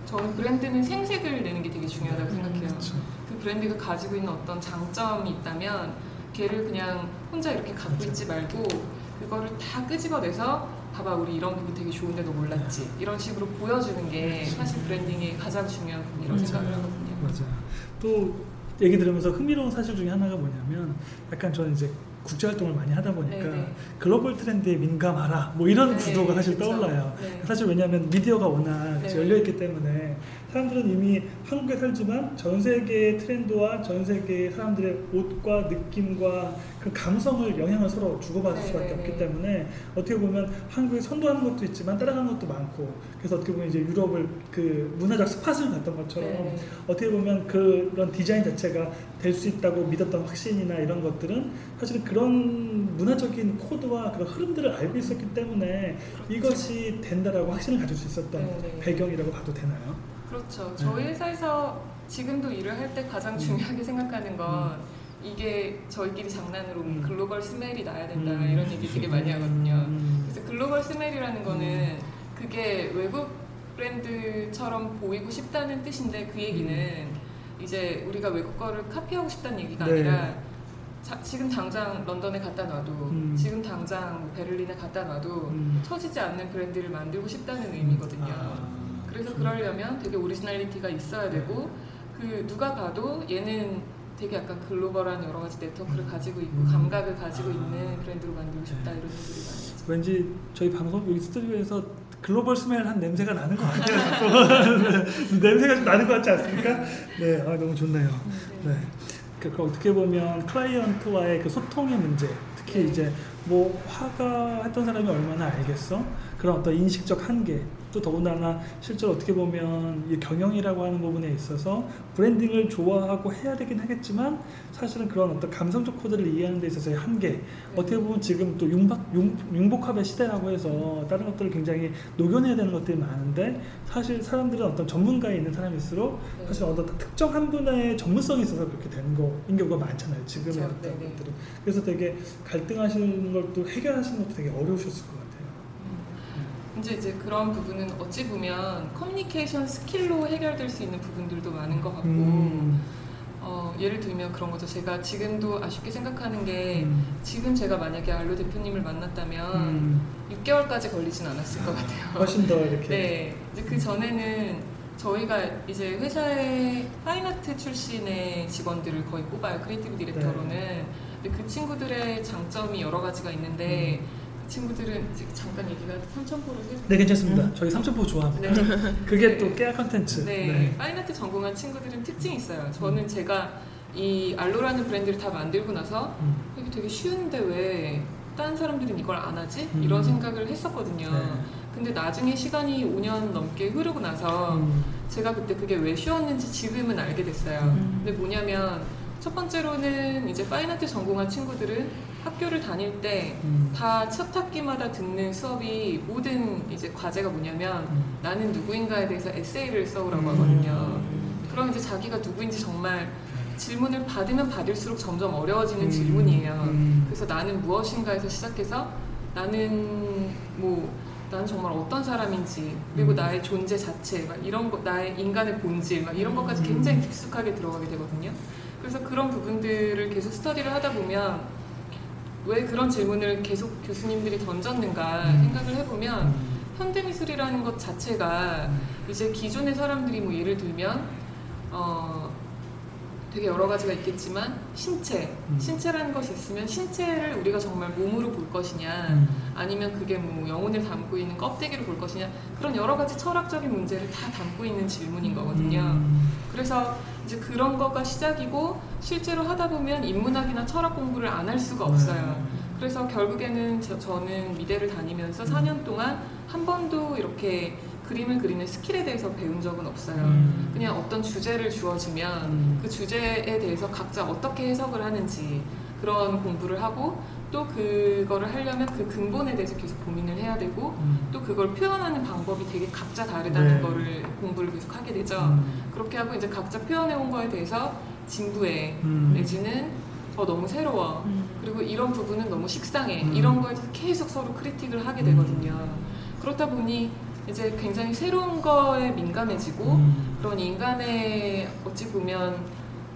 저는 브랜드는 생색을 내는 게 되게 중요하다고 생각해요. 그렇죠. 그 브랜드가 가지고 있는 어떤 장점이 있다면 걔를 그냥 혼자 이렇게 갖고 있지 말고 그거를 다 끄집어내서 봐봐 우리 이런 부분 되게 좋은데 너 몰랐지 이런 식으로 보여주는 게 사실 브랜딩의 가장 중요한 부분이라고 맞아요. 생각을 하거든요. 맞아. 또 얘기 들으면서 흥미로운 사실 중에 하나가 뭐냐면 약간 저는 이제 국제 활동을 많이 하다 보니까 네네. 글로벌 트렌드에 민감하라 뭐 이런 네, 구도가 사실 그쵸. 떠올라요. 네. 사실 왜냐하면 미디어가 워낙 네. 열려 있기 때문에 사람들은 이미 한국에 살지만 전 세계의 트렌드와 전 세계의 사람들의 옷과 느낌과 그 감성을 영향을 서로 주고받을 네, 수밖에 네, 없기 네. 때문에 어떻게 보면 한국에 선도하는 것도 있지만 따라가는 것도 많고 그래서 어떻게 보면 이제 유럽을 그 문화적 스팟을 갔던 것처럼 네. 어떻게 보면 그런 디자인 자체가 될 수 있다고 믿었던 확신이나 이런 것들은 사실은 그런 문화적인 코드와 그런 흐름들을 알고 있었기 때문에 이것이 된다라고 확신을 가질 수 있었던 네, 네. 배경이라고 봐도 되나요? 그렇죠. 네. 저희 회사에서 지금도 일을 할 때 가장 음. 중요하게 생각하는 건 이게 저희끼리 장난으로 음. 글로벌 스멜이 나야 된다 음. 이런 얘기 되게 많이 하거든요. 음. 그래서 글로벌 스멜이라는 거는 그게 외국 브랜드처럼 보이고 싶다는 뜻인데 그 얘기는 이제 우리가 외국 거를 카피하고 싶다는 얘기가 네. 아니라 자- 지금 당장 런던에 갖다 놔도 음. 지금 당장 뭐 베를린에 갖다 놔도 음. 처지지 않는 브랜드를 만들고 싶다는 의미거든요. 아, 그래서. 그러려면 되게 originality가 있어야 되고 그 누가 봐도 얘는 되게 약간 글로벌한 여러 가지 네트워크를 가지고 있고 음. 감각을 가지고 아. 있는 브랜드로 만들고 싶다 네. 이런 얘기를 많이. 왠지 저희 방송 여기 스튜디오에서 global smell 한 냄새가 나는 것 같아요. 자꾸. 냄새가 좀 나는 것 같지 않습니까? 네, 아, 너무 좋네요. 네. 그, 그 어떻게 보면 클라이언트와의 그 소통의 문제, 특히 네. 이제 뭐 화가 했던 사람이 얼마나 알겠어? 그런 어떤 인식적 한계 또 더군다나 실제로 어떻게 보면 이 경영이라고 하는 부분에 있어서 브랜딩을 좋아하고 해야 되긴 하겠지만 사실은 그런 어떤 감성적 코드를 이해하는 데 있어서의 한계 어떻게 보면 지금 또 융박, 융, 융복합의 시대라고 해서 다른 것들을 굉장히 녹여내야 되는 것들이 많은데 사실 사람들은 어떤 전문가에 있는 사람일수록 네. 사실 어떤 특정 한 분야의 전문성이 있어서 그렇게 되는 거인 경우가 많잖아요 지금의 그렇죠. 어떤 네네. 것들은 그래서 되게 갈등하시는 것도 해결하시는 것도 되게 어려우셨을 것 같아요 이제 이제 그런 부분은 어찌 보면 커뮤니케이션 스킬로 해결될 수 있는 부분들도 많은 것 같고 음, 어, 예를 들면 그런 거죠. 제가 지금도 아쉽게 생각하는 게 음, 지금 제가 만약에 알로 대표님을 만났다면 음, 6개월까지 걸리진 않았을 것 같아요. 훨씬 더 이렇게 네, 이제 그 전에는 저희가 이제 회사의 fine art 출신의 직원들을 거의 뽑아요. creative director로는. 네. 근데 그 친구들의 장점이 여러 가지가 있는데 음. 그 친구들은 이제 잠깐 얘기가 삼천포로 새네 괜찮습니다 저희 삼천포 좋아합니다 네. 그게 또 깨알 컨텐츠 네, fine art 전공한 친구들은 특징이 있어요. 저는 제가 이 ALO라는 브랜드를 다 만들고 나서 음, 이게 되게 쉬운데 왜 다른 사람들은 이걸 안 하지? 음. 이런 생각을 했었거든요. 네. 근데 나중에 시간이 5년 넘게 흐르고 나서 음, 제가 그때 그게 왜 쉬웠는지 지금은 알게 됐어요. 음. 근데 뭐냐면 첫 번째로는 이제 파인아트 전공한 친구들은 학교를 다닐 때 음, 다첫 학기마다 듣는 수업이 모든 이제 과제가 뭐냐면 음. 나는 누구인가에 대해서 에세이를 써오라고 음. 하거든요. 그럼 이제 자기가 누구인지 정말 질문을 받으면 받을수록 점점 어려워지는 음. 질문이에요. 음. 그래서 나는 무엇인가에서 시작해서 나는 뭐 나는 정말 어떤 사람인지 그리고 음. 나의 존재 자체 막 이런 거 나의 인간의 본질 막 이런 것까지 음. 굉장히 깊숙하게 들어가게 되거든요. 그래서 그런 부분들을 계속 스터디를 하다 보면 왜 그런 질문을 계속 교수님들이 던졌는가 음. 생각을 해보면 음, 현대미술이라는 것 자체가 이제 기존의 사람들이 뭐 예를 들면 어 되게 여러 가지가 있겠지만 신체 음. 신체라는 것이 있으면 신체를 우리가 정말 몸으로 볼 것이냐 음, 아니면 그게 뭐 영혼을 담고 있는 껍데기로 볼 것이냐 그런 여러 가지 철학적인 문제를 다 담고 있는 질문인 거거든요. 음, 그래서 이제 그런 거가 시작이고 실제로 하다 보면 인문학이나 철학 공부를 안 할 수가 없어요. 네. 그래서 결국에는 저, 저는 미대를 다니면서 4년 동안 한 번도 이렇게 그림을 그리는 스킬에 대해서 배운 적은 없어요. 음. 그냥 어떤 주제를 주어지면 음. 그 주제에 대해서 각자 어떻게 해석을 하는지 그런 공부를 하고 또 그거를 하려면 그 근본에 대해서 계속 고민을 해야 되고 음. 또 그걸 표현하는 방법이 되게 각자 다르다는 네. 거를 공부를 계속 하게 되죠. 음. 그렇게 하고 이제 각자 표현해 온 거에 대해서 진부해 음. 내지는 어, 너무 새로워 음. 그리고 이런 부분은 너무 식상해 음. 이런 거에 대해서 계속 서로 크리틱을 하게 되거든요. 그렇다 보니 이제 굉장히 새로운 거에 민감해지고 음. 그런 인간의 어찌 보면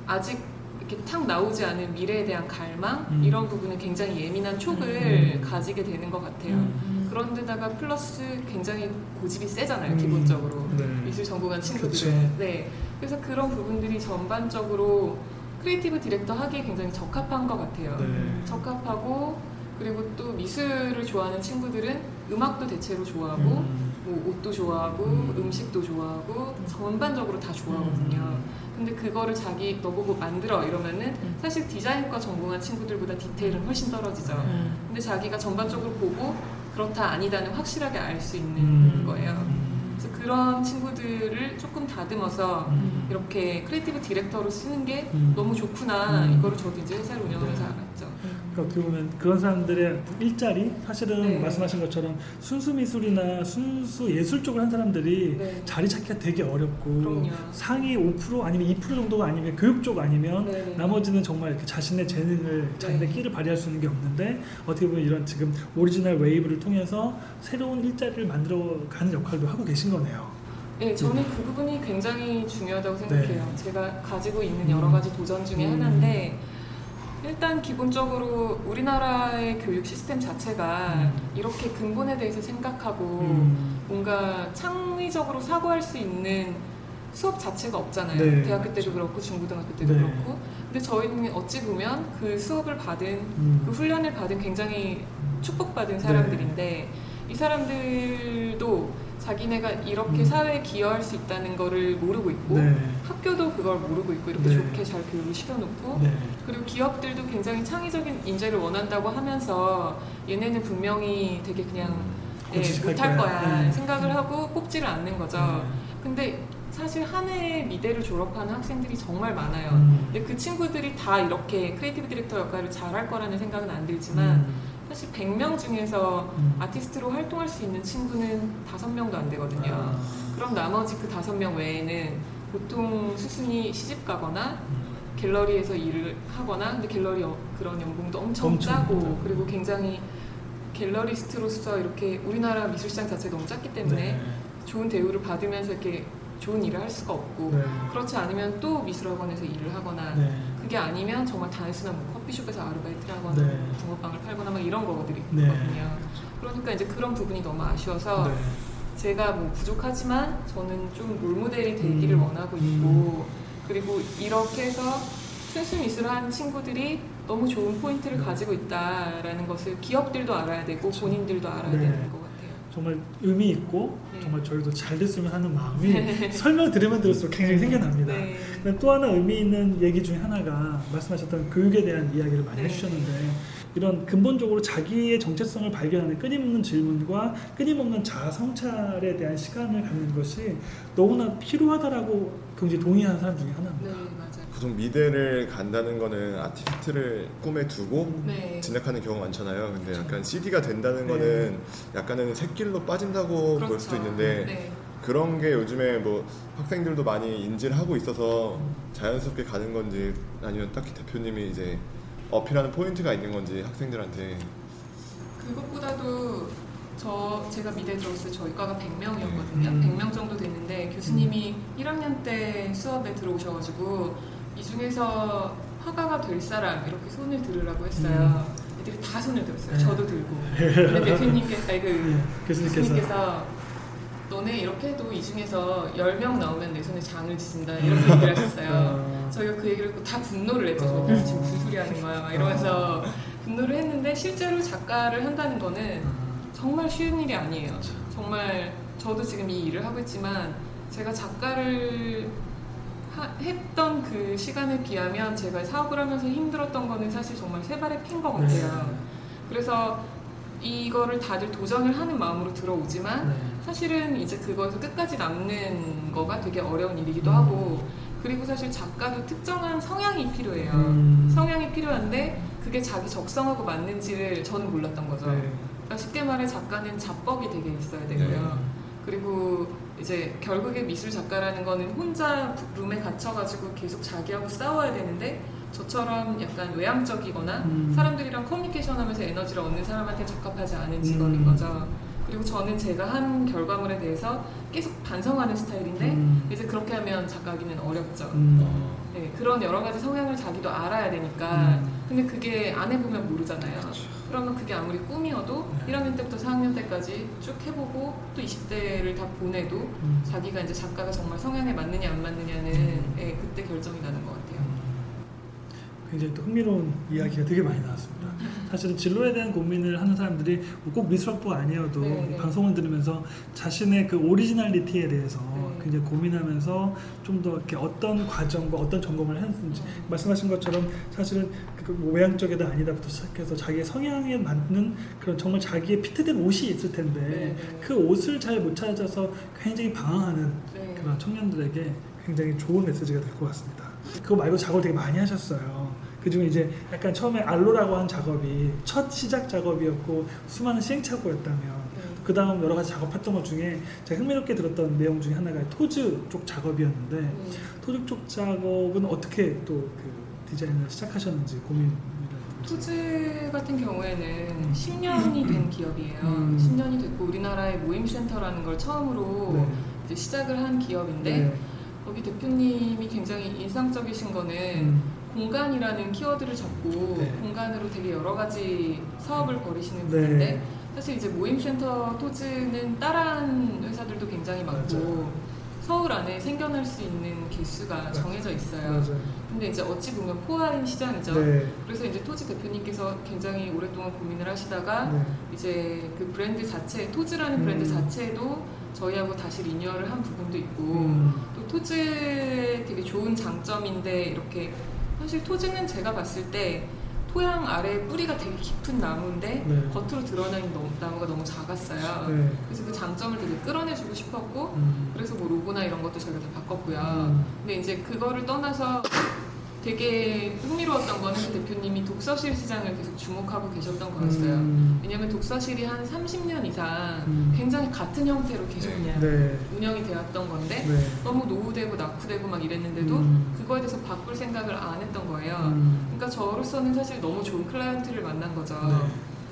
아직 이렇게 탁 나오지 않은 미래에 대한 갈망 음. 이런 부분에 굉장히 예민한 촉을 음. 가지게 되는 것 같아요. 음. 그런데다가 플러스 굉장히 고집이 세잖아요, 음. 기본적으로. 네. 미술 전공한 친구들은. 그쵸. 네. 그래서 그런 부분들이 전반적으로 creative director 하기에 굉장히 적합한 것 같아요. 네. 적합하고 그리고 또 미술을 좋아하는 친구들은 음악도 대체로 좋아하고 음. 뭐 옷도 좋아하고 음. 음. 식도 좋아하고 전반적으로 다 좋아하거든요. 음. 근데 그거를 자기 너보고 만들어 이러면은 음. 사실 디자인과 전공한 친구들보다 디테일은 훨씬 떨어지죠. 음. 근데 자기가 전반적으로 보고 그렇다 아니다는 확실하게 알 수 있는 음. 거예요. 음. 그래서 그런 친구들을 조금 다듬어서 음. 이렇게 creative director로 쓰는 게 음. 너무 좋구나 음. 이거를 저도 이제 회사를 운영하면서 네. 알았죠. 그러니까 어떻게 보면 그런 사람들의 일자리 사실은 네. 말씀하신 것처럼 순수 미술이나 순수 예술 쪽을 한 사람들이 네. 자리 찾기가 되게 어렵고 그럼요. 상위 5% 아니면 2% 정도가 아니면 교육 쪽 아니면 네. 나머지는 정말 이렇게 자신의 재능을 자신의 네. 끼를 발휘할 수 있는 게 없는데 어떻게 보면 이런 지금 Original Wave를 통해서 새로운 일자리를 만들어 가는 역할도 하고 계신 거네요. 네, 저는 그 부분이 굉장히 중요하다고 생각해요. 네. 제가 가지고 있는 여러 가지 도전 중에 음. 하나인데 일단 기본적으로 우리나라의 교육 시스템 자체가 음. 이렇게 근본에 대해서 생각하고 음. 뭔가 창의적으로 사고할 수 있는 수업 자체가 없잖아요. 네. 대학교 때도 그렇고 중고등학교 때도 네. 그렇고. 근데 저희는 어찌 보면 그 수업을 받은 음. 그 훈련을 받은 굉장히 축복받은 사람들인데 이 사람들도 자기네가 이렇게 음. 사회에 기여할 수 있다는 거를 모르고 있고 네. 학교도 그걸 모르고 있고 이렇게 네. 좋게 잘 교육을 시켜놓고 네. 그리고 기업들도 굉장히 창의적인 인재를 원한다고 하면서 얘네는 분명히 되게 그냥 예, 못할 거야. 거야 네. 생각을 하고 뽑지를 않는 거죠. 네. 근데 사실 한해 미대를 졸업하는 학생들이 정말 많아요. 음. 근데 그 친구들이 다 이렇게 creative director 역할을 잘할 거라는 생각은 안 들지만 음. 사실 100명 중에서 음. 아티스트로 활동할 수 있는 친구는 5명도 안 되거든요. 아. 그럼 나머지 그 5명 외에는 보통 수순이 시집 가거나 음. 갤러리에서 일을 하거나 근데 갤러리 어- 그런 연봉도 엄청, 엄청 짜고. 그리고 굉장히 갤러리스트로서 이렇게 우리나라 미술 시장 자체가 너무 작기 때문에 네. 좋은 대우를 받으면서 이렇게 좋은 일을 할 수가 없고 네. 그렇지 않으면 또 미술학원에서 일을 하거나 네. 그게 아니면 정말 단순한 뭐 커피숍에서 아르바이트를 하거나 네. 붕어빵을 팔거나 막 이런 거거든요. 네. 그러니까 이제 그런 부분이 너무 아쉬워서 네. 제가 뭐 부족하지만 저는 좀 롤모델이 되기를 음. 원하고 있고 그리고 이렇게 해서 순수 미술을 한 친구들이 너무 좋은 포인트를 네. 가지고 있다라는 것을 기업들도 알아야 되고 본인들도 알아야 네. 되는 것 같아요. 정말 의미 있고 네. 정말 저희도 잘 됐으면 하는 마음이 설명 들으면 들을수록 굉장히 생겨납니다. 네. 근데 또 하나 의미 있는 얘기 중에 하나가 말씀하셨던 교육에 대한 이야기를 많이 네. 해주셨는데 이런 근본적으로 자기의 정체성을 발견하는 끊임없는 질문과 끊임없는 자아 성찰에 대한 시간을 갖는 것이 너무나 필요하다라고 굉장히 동의하는 사람 중에 하나입니다. 네. 보통 미대를 간다는 거는 아티스트를 꿈에 두고 네. 진학하는 경우가 많잖아요. 근데 약간 CD가 된다는 네. 거는 약간은 새길로 빠진다고 볼 수도 있는데 네. 그런 게 요즘에 뭐 학생들도 많이 인지를 하고 있어서 자연스럽게 가는 건지 아니면 딱히 대표님이 이제 어필하는 포인트가 있는 건지 학생들한테 그것보다도 저 제가 미대 들어왔을 때 저희 과가 100명이었거든요. 음. 100명 정도 됐는데 교수님이 1학년 때 수업에 들어오셔가지고 이 중에서 화가가 될 사람 이렇게 손을 들으라고 했어요. 애들이 다 손을 들었어요. 네. 저도 들고. 근데 대표님께 아니 그 네, 교수님께서 교수님께서 너네 이렇게 해도 이 중에서 10명 나오면 내 손에 장을 지진다 이렇게 얘기를 하셨어요. 어, 저희가 그 얘기를 듣고 다 분노를 했죠. 어. 지금 무슨 소리 하는 거야 막 이러면서 분노를 했는데 실제로 작가를 한다는 거는 어, 정말 쉬운 일이 아니에요. 정말 저도 지금 이 일을 하고 있지만 제가 작가를 하- 했던 그 시간에 비하면 제가 사업을 하면서 힘들었던 거는 사실 정말 세 발의 핀것 같아요. 네. 그래서 이거를 다들 도전을 하는 마음으로 들어오지만 네. 사실은 이제 그거에서 끝까지 남는 거가 되게 어려운 일이기도 음. 하고 그리고 사실 작가도 특정한 성향이 필요해요. 음. 성향이 필요한데 그게 자기 적성하고 맞는지를 저는 몰랐던 거죠. 네. 그러니까 쉽게 말해 작가는 자뻑이 되게 있어야 되고요. 그리고 이제 결국에 미술 작가라는 거는 혼자 룸에 갇혀가지고 계속 자기하고 싸워야 되는데 저처럼 약간 외향적이거나 음. 사람들이랑 커뮤니케이션 하면서 에너지를 얻는 사람한테 적합하지 않은 직업인 음. 거죠. 그리고 저는 제가 한 결과물에 대해서 계속 반성하는 스타일인데 음. 이제 그렇게 하면 작가기는 어렵죠. 음. 네, 그런 여러 가지 성향을 자기도 알아야 되니까. 음. 근데 그게 안 해보면 모르잖아요. 그러면 그게 아무리 꿈이어도 네. 1학년 때부터 4학년 때까지 쭉 해보고 또 20대를 다 보내도 음. 자기가 이제 작가가 정말 성향에 맞느냐 안 맞느냐는 음. 예, 그때 결정이 나는 것 같아요. 굉장히 또 흥미로운 이야기가 되게 많이 나왔습니다. 사실은 진로에 대한 고민을 하는 사람들이 꼭 미술학부가 아니어도 네, 네. 방송을 들으면서 자신의 그 오리지널리티에 대해서 네. 굉장히 고민하면서 좀 더 이렇게 어떤 과정과 어떤 전공을 했는지 음. 말씀하신 것처럼 사실은 그뭐 외향적이다 아니다부터 시작해서 자기의 성향에 맞는 그런 정말 자기의 피트된 옷이 있을 텐데 네, 네. 그 옷을 잘 못 찾아서 굉장히 방황하는 네. 그런 청년들에게 굉장히 좋은 메시지가 될 것 같습니다. 그거 말고 작업을 되게 많이 하셨어요. 그 중에 이제 약간 처음에 알로라고 한 작업이 첫 시작 작업이었고 수많은 시행착오였다면 네. 그 다음 여러 가지 작업했던 것 중에 제가 흥미롭게 들었던 내용 중에 하나가 토즈 쪽 작업이었는데 네. 토즈 쪽 작업은 어떻게 또 그 디자인을 시작하셨는지 고민이라든지 투즈 같은 경우에는 10년이 된 기업이에요. 음. 10년이 됐고 우리나라의 모임센터라는 걸 처음으로 네. 시작을 한 기업인데 네. 거기 대표님이 굉장히 인상적이신 거는 음. 공간이라는 키워드를 잡고 네. 공간으로 되게 여러 가지 사업을 벌이시는 네. 분인데 사실 이제 모임센터 토즈는 따라한 회사들도 굉장히 많고 맞아요. 서울 안에 생겨날 수 있는 개수가 맞- 정해져 있어요. 맞아요. 근데 이제 어찌 보면 포화인 시장이죠. 네. 그래서 이제 토즈 대표님께서 굉장히 오랫동안 고민을 하시다가 네. 이제 그 브랜드 자체, 브랜드 음. 자체도 저희하고 다시 리뉴얼을 한 부분도 있고 음. 또 토즈의 되게 좋은 장점인데 이렇게 사실 토즈는 제가 봤을 때 토양 아래 뿌리가 되게 깊은 나무인데 네. 겉으로 드러나는 나무가 너무 작았어요. 네. 그래서 그 장점을 되게 끌어내주고 싶었고 음. 그래서 뭐 로고나 이런 것도 저희가 다 바꿨고요. 음. 근데 이제 그거를 떠나서 되게 흥미로웠던 거는 그 대표님이 독서실 시장을 계속 주목하고 계셨던 거였어요. 음. 왜냐하면 독서실이 한 30년 이상 음. 굉장히 같은 형태로 계속 그냥 네. 운영이 되었던 건데 네. 너무 노후되고 낙후되고 막 이랬는데도 음. 그거에 대해서 바꿀 생각을 안 했던 거예요. 음. 그러니까 저로서는 사실 너무 좋은 클라이언트를 만난 거죠. 네.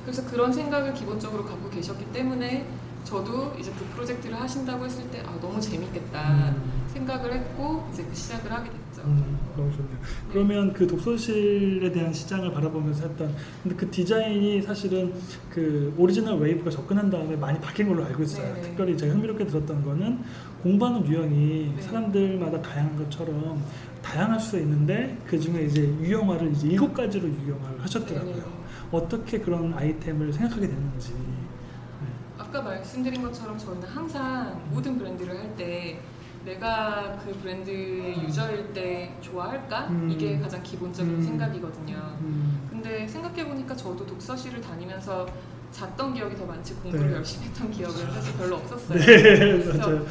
그래서 그런 생각을 기본적으로 갖고 계셨기 때문에 저도 이제 그 프로젝트를 하신다고 했을 때 아, 너무 재밌겠다 음. 생각을 했고 이제 그 시작을 하게 됐죠. 음, 너무 좋네요. 그러면 그 독서실에 대한 시장을 바라보면서 했던 근데 그 디자인이 사실은 그 Original Wave가 접근한 다음에 많이 바뀐 걸로 알고 있어요. 네네. 특별히 제가 흥미롭게 들었던 거는 공부하는 유형이 네. 사람들마다 다양한 것처럼 다양할 수 있는데 그 중에 이제 유형화를 이제 일곱 가지로 유형화를 하셨더라고요. 네네. 어떻게 그런 아이템을 생각하게 됐는지. 네. 아까 말씀드린 것처럼 저희는 항상 모든 브랜드를 할때 내가 그 브랜드의 유저일 때 좋아할까? 음. 이게 가장 기본적인 음. 생각이거든요. 음, 근데 생각해보니까 저도 독서실을 다니면서 잤던 기억이 더 많지 공부를 네. 열심히 했던 기억은 사실 별로 없었어요. 네, 그래서.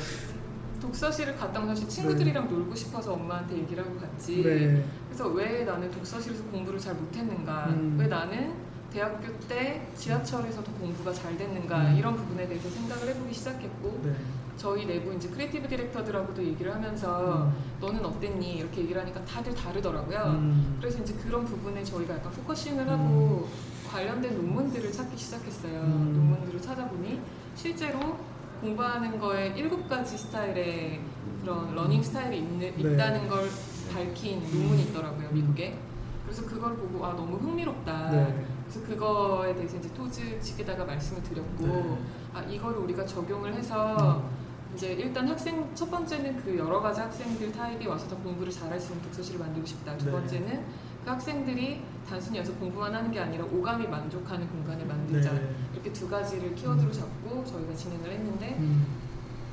독서실을 갔던 건 사실 친구들이랑 놀고 싶어서 엄마한테 얘기를 하고 갔지. 네. 그래서 왜 나는 독서실에서 공부를 잘 못했는가? 음. 왜 나는 대학교 때 지하철에서도 공부가 잘 됐는가? 음. 이런 부분에 대해서 생각을 해보기 시작했고 네. 저희 내부 이제 creative director들하고도 얘기를 하면서 음. 너는 어땠니? 이렇게 얘기를 하니까 다들 다르더라고요. 음. 그래서 이제 그런 부분에 저희가 약간 focusing을 하고 관련된 논문들을 찾기 시작했어요. 음. 논문들을 찾아보니 실제로 공부하는 거에 일곱 가지 스타일의 그런 learning style이 있는, 네. 있다는 걸 밝힌 논문이 있더라고요, 음. 미국에. 그래서 그걸 보고 아 너무 흥미롭다. 네. 그래서 그거에 대해서 이제 토즈 측에다가 말씀을 드렸고 네. 아 이거를 우리가 적용을 해서 음. 이제 일단 학생 첫 번째는 그 여러 가지 학생들 타입이 와서 더 공부를 잘할 수 있는 독서실을 만들고 싶다. 두 네. 번째는 그 학생들이 단순히 여기서 공부만 하는 게 아니라 오감이 만족하는 공간을 만들자. 네. 이렇게 두 가지를 키워드로 잡고 저희가 진행을 했는데 음.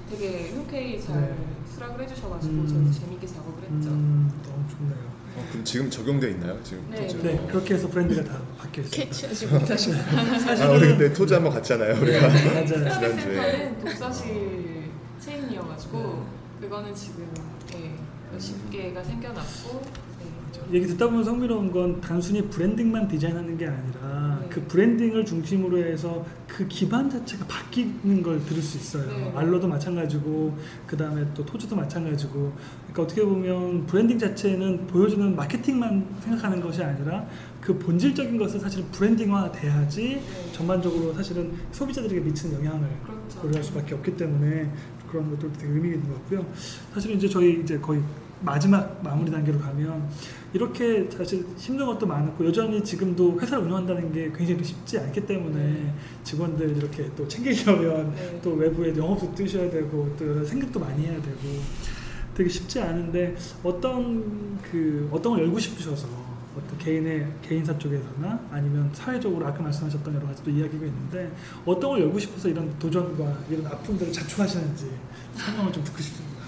되게 흔쾌히 잘 네. 수락을 해주셔가지고 음. 저희도 재밌게 작업을 했죠. 음, 너무 좋네요. 어, 그럼 지금 적용돼 있나요? 지금 네? 네, 어. 그렇게 해서 브랜드가 다 바뀌어 있어요. 캐치하지 못하시고 아 우리 그때 토즈 한번 갔잖아요. 우리가 맞아요. 지난주에. 독서실 체인이어가지고 그거는 지금 네, 몇십 개가 생겨났고 네. 얘기 듣다 보면 흥미로운 건 단순히 branding만 디자인하는 게 아니라 네. 그 branding을 중심으로 해서 그 기반 자체가 바뀌는 걸 들을 수 있어요. 네. 알로도 마찬가지고 그 다음에 또 토즈도 마찬가지고 그러니까 어떻게 보면 브랜딩 자체는 보여주는 마케팅만 생각하는 것이 아니라 그 본질적인 것을 사실 branding화 돼야지 네. 전반적으로 사실은 소비자들에게 미치는 영향을 그렇죠. 고려할 수밖에 없기 때문에 그런 것들도 되게 의미 있는 것 같고요. 사실 이제 저희 이제 거의 마지막 마무리 단계로 가면 이렇게 사실 힘든 것도 많았고 여전히 지금도 회사를 운영한다는 게 굉장히 쉽지 않기 때문에 직원들 이렇게 또 챙기려면 네. 또 외부에 영업도 뛰셔야 되고 또 생각도 많이 해야 되고 되게 쉽지 않은데 어떤 그 어떤 걸 열고 싶으셔서 어떤 개인의 개인사 쪽에서나 아니면 사회적으로 아까 말씀하셨던 여러 가지 또 이야기가 있는데 어떤 걸 열고 싶어서 이런 도전과 이런 아픔들을 자초하시는지 설명을 좀 듣고 싶습니다.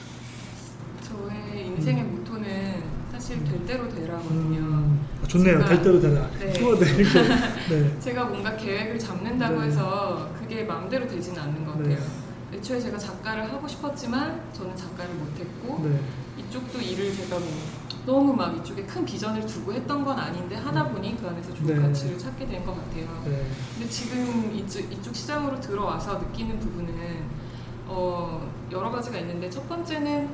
저의 인생의 모토는 사실 될 대로 되라거든요. 음, 좋네요. 제가- 될 대로 되라. 네. 키워드. 네. 제가 뭔가 계획을 잡는다고 네. 해서 그게 마음대로 되지는 않는 것 네. 같아요. 애초에 제가 작가를 하고 싶었지만 저는 작가를 못했고 네. 이쪽도 일을 제가 뭐 너무 막 이쪽에 큰 비전을 두고 했던 건 아닌데 하다 보니 그 안에서 좋은 네. 가치를 찾게 된 것 같아요. 네. 근데 지금 이쪽, 이쪽 시장으로 들어와서 느끼는 부분은 어, 여러 가지가 있는데 첫 번째는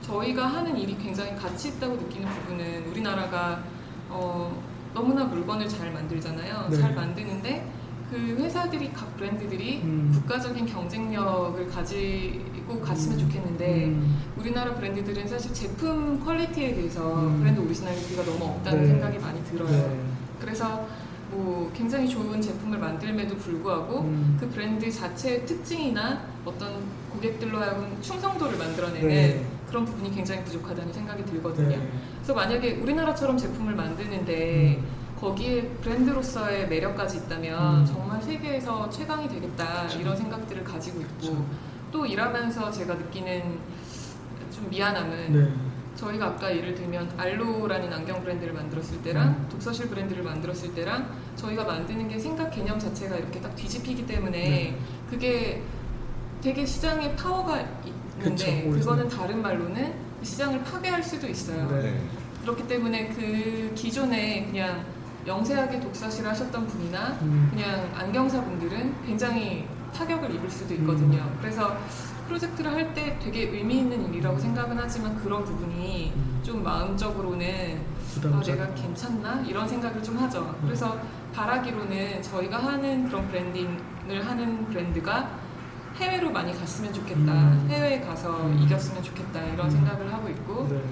저희가 하는 일이 굉장히 가치 있다고 느끼는 부분은 우리나라가 어, 너무나 물건을 잘 만들잖아요. 네. 잘 만드는데 그 회사들이 각 브랜드들이 음. 국가적인 경쟁력을 가지고 갔으면 좋겠는데 음, 우리나라 브랜드들은 사실 제품 quality에 대해서 음. 브랜드 originality가 너무 없다는 네. 생각이 많이 들어요. 네. 그래서 뭐 굉장히 좋은 제품을 만듦에도 불구하고 음. 그 브랜드 자체의 특징이나 어떤 고객들로 하여금 충성도를 만들어내는 네. 그런 부분이 굉장히 부족하다는 생각이 들거든요. 네. 그래서 만약에 우리나라처럼 제품을 만드는데 음. 거기에 브랜드로서의 매력까지 있다면 음. 정말 세계에서 최강이 되겠다 그렇죠. 이런 생각들을 가지고 있고 그렇죠. 또 일하면서 제가 느끼는 좀 미안함은 네. 저희가 아까 예를 들면 알로라는 안경 브랜드를 만들었을 때랑 음. 독서실 브랜드를 만들었을 때랑 저희가 만드는 게 생각 개념 자체가 이렇게 딱 뒤집히기 때문에 네. 그게 되게 시장에 파워가 그쵸, 있는데 오리지널. 그거는 다른 말로는 그 시장을 파괴할 수도 있어요. 네. 네. 그렇기 때문에 그 기존에 그냥 영세하게 독서실을 하셨던 분이나 음. 그냥 안경사 분들은 굉장히 타격을 입을 수도 있거든요. 음. 그래서 프로젝트를 할 때 되게 의미 있는 일이라고 생각은 하지만 그런 부분이 음. 좀 마음적으로는 아. 내가 괜찮나 이런 생각을 좀 하죠. 음. 그래서 바라기로는 저희가 하는 그런 branding을 하는 브랜드가 해외로 많이 갔으면 좋겠다. 음. 해외에 가서 음. 이겼으면 좋겠다 이런 음. 생각을 하고 있고 네.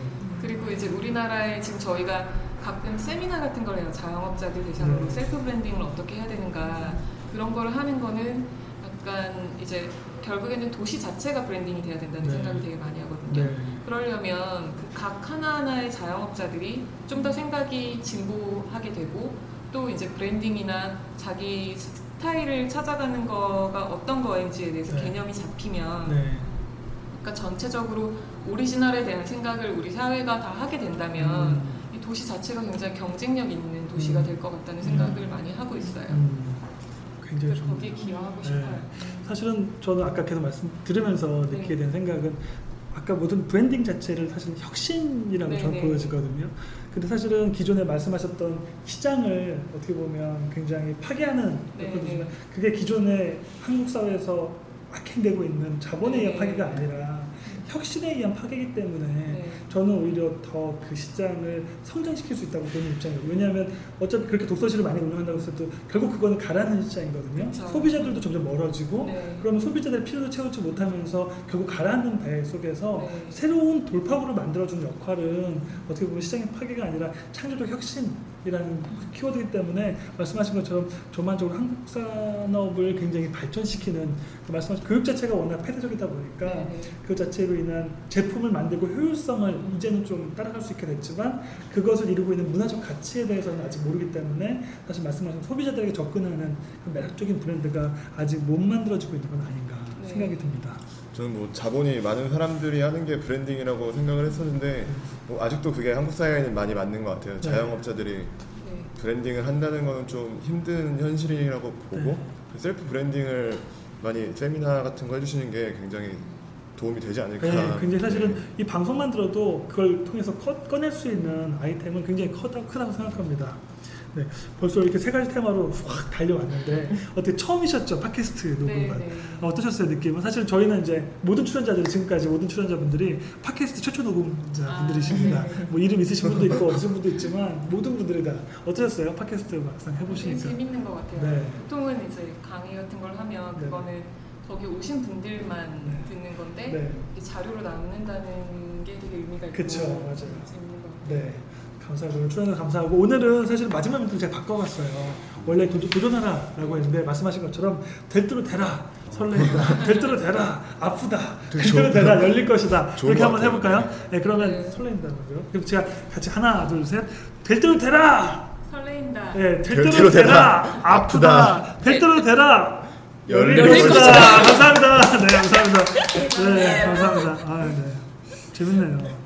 그리고 이제 우리나라에 지금 저희가 가끔 세미나 같은 걸 해요. 자영업자들 대상으로 네. self branding을 어떻게 해야 되는가 그런 거를 하는 거는 약간 이제 결국에는 도시 자체가 branding이 돼야 된다는 네. 생각을 되게 많이 하거든요. 네. 그러려면 그 각 하나하나의 자영업자들이 좀 더 생각이 진보하게 되고 또 이제 branding이나 자기 스타일을 찾아가는 거가 어떤 거인지에 대해서 네. 개념이 잡히면 네. 그러니까 전체적으로 오리지널에 대한 생각을 우리 사회가 다 하게 된다면 음. 이 도시 자체가 굉장히 경쟁력 있는 도시가 음. 될것 같다는 생각을 많이 하고 있어요. 음. 굉장히 그래서 좀 거기에 기여하고 네. 싶어요. 사실은 저는 아까 계속 말씀 들으면서 느끼게 네. 된 생각은 아까 모든 브랜딩 자체를 사실 혁신이라고 네, 저는 네. 보여지거든요. 근데 사실은 기존에 말씀하셨던 시장을 어떻게 보면 굉장히 파괴하는 네. 네. 그게 기존의 한국 사회에서 악행되고 있는 자본에 의한 네. 파괴가 아니라 혁신에 의한 파괴이기 때문에 네. 저는 오히려 더 그 시장을 성장시킬 수 있다고 보는 입장이에요. 왜냐하면 어차피 그렇게 독서실을 많이 운영한다고 해도 결국 그거는 가라앉는 시장이거든요. 그쵸. 소비자들도 점점 멀어지고 네. 그러면 소비자들의 필요를 채우지 못하면서 결국 가라앉는 배 속에서 네. 새로운 돌파구를 만들어주는 역할은 어떻게 보면 시장의 파괴가 아니라 창조적 혁신 이라는 키워드이기 때문에 말씀하신 것처럼 전반적으로 한국 산업을 굉장히 발전시키는 그 말씀하신 교육 자체가 워낙 폐쇄적이다 보니까 네, 네. 그 자체로 인한 제품을 만들고 효율성을 이제는 좀 따라갈 수 있게 됐지만 그것을 이루고 있는 문화적 가치에 대해서는 아직 모르기 때문에 사실 말씀하신 소비자들에게 접근하는 그 매력적인 브랜드가 아직 못 만들어지고 있는 건 아닌가 네. 생각이 듭니다. 저는 뭐 자본이 많은 사람들이 하는 게 브랜딩이라고 생각을 했었는데 뭐 아직도 그게 한국 사회에는 많이 맞는 것 같아요. 자영업자들이 네. branding을 한다는 거는 좀 힘든 현실이라고 보고 네. 그 self branding을 많이 세미나 같은 거 해주시는 게 굉장히 도움이 되지 않을까. 네, 굉장히 사실은 네. 이 방송만 들어도 그걸 통해서 꺼, 꺼낼 수 있는 아이템은 굉장히 커다, 크다고 생각합니다. 네, 벌써 이렇게 세 가지 테마로 확 달려왔는데 어떻게 처음이셨죠 팟캐스트 녹음은 네, 네. 어, 어떠셨어요 느낌은? 사실 저희는 이제 모든 출연자들 지금까지 모든 출연자분들이 팟캐스트 최초 녹음자분들이십니다. 아, 네. 뭐 이름 있으신 분도 있고 없으신 분도 있지만 모든 분들이 다 어떠셨어요 팟캐스트 막상 되게 해보시니까? 재밌는 것 같아요. 네. 보통은 이제 강의 같은 걸 하면 네. 그거는 거기 오신 분들만 네. 듣는 건데 네. 자료로 남는다는 게 되게 의미가 있고 그쵸, 맞아요. 재밌는 것 같아요. 네. 감사하고 출연해 감사하고 오늘은 사실 마지막 멘트 제가 바꿔봤어요. 원래 도전, 도전하라라고 했는데 말씀하신 것처럼 될 대로 되라 설레다 될 대로 되라 아프다 될 대로 되라 열릴 것이다 이렇게 것 한번. 해볼까요? 네 그러면 네. 설레인다는 거죠. 그럼 제가 같이 하나 둘셋될 대로 되라 설레인다. 네, 될될 대로 대로 되라. 아프다 될 대로 되라 열릴 것이다. 것이다 감사합니다 네 감사합니다 네 감사합니다 아, 네 재밌네요.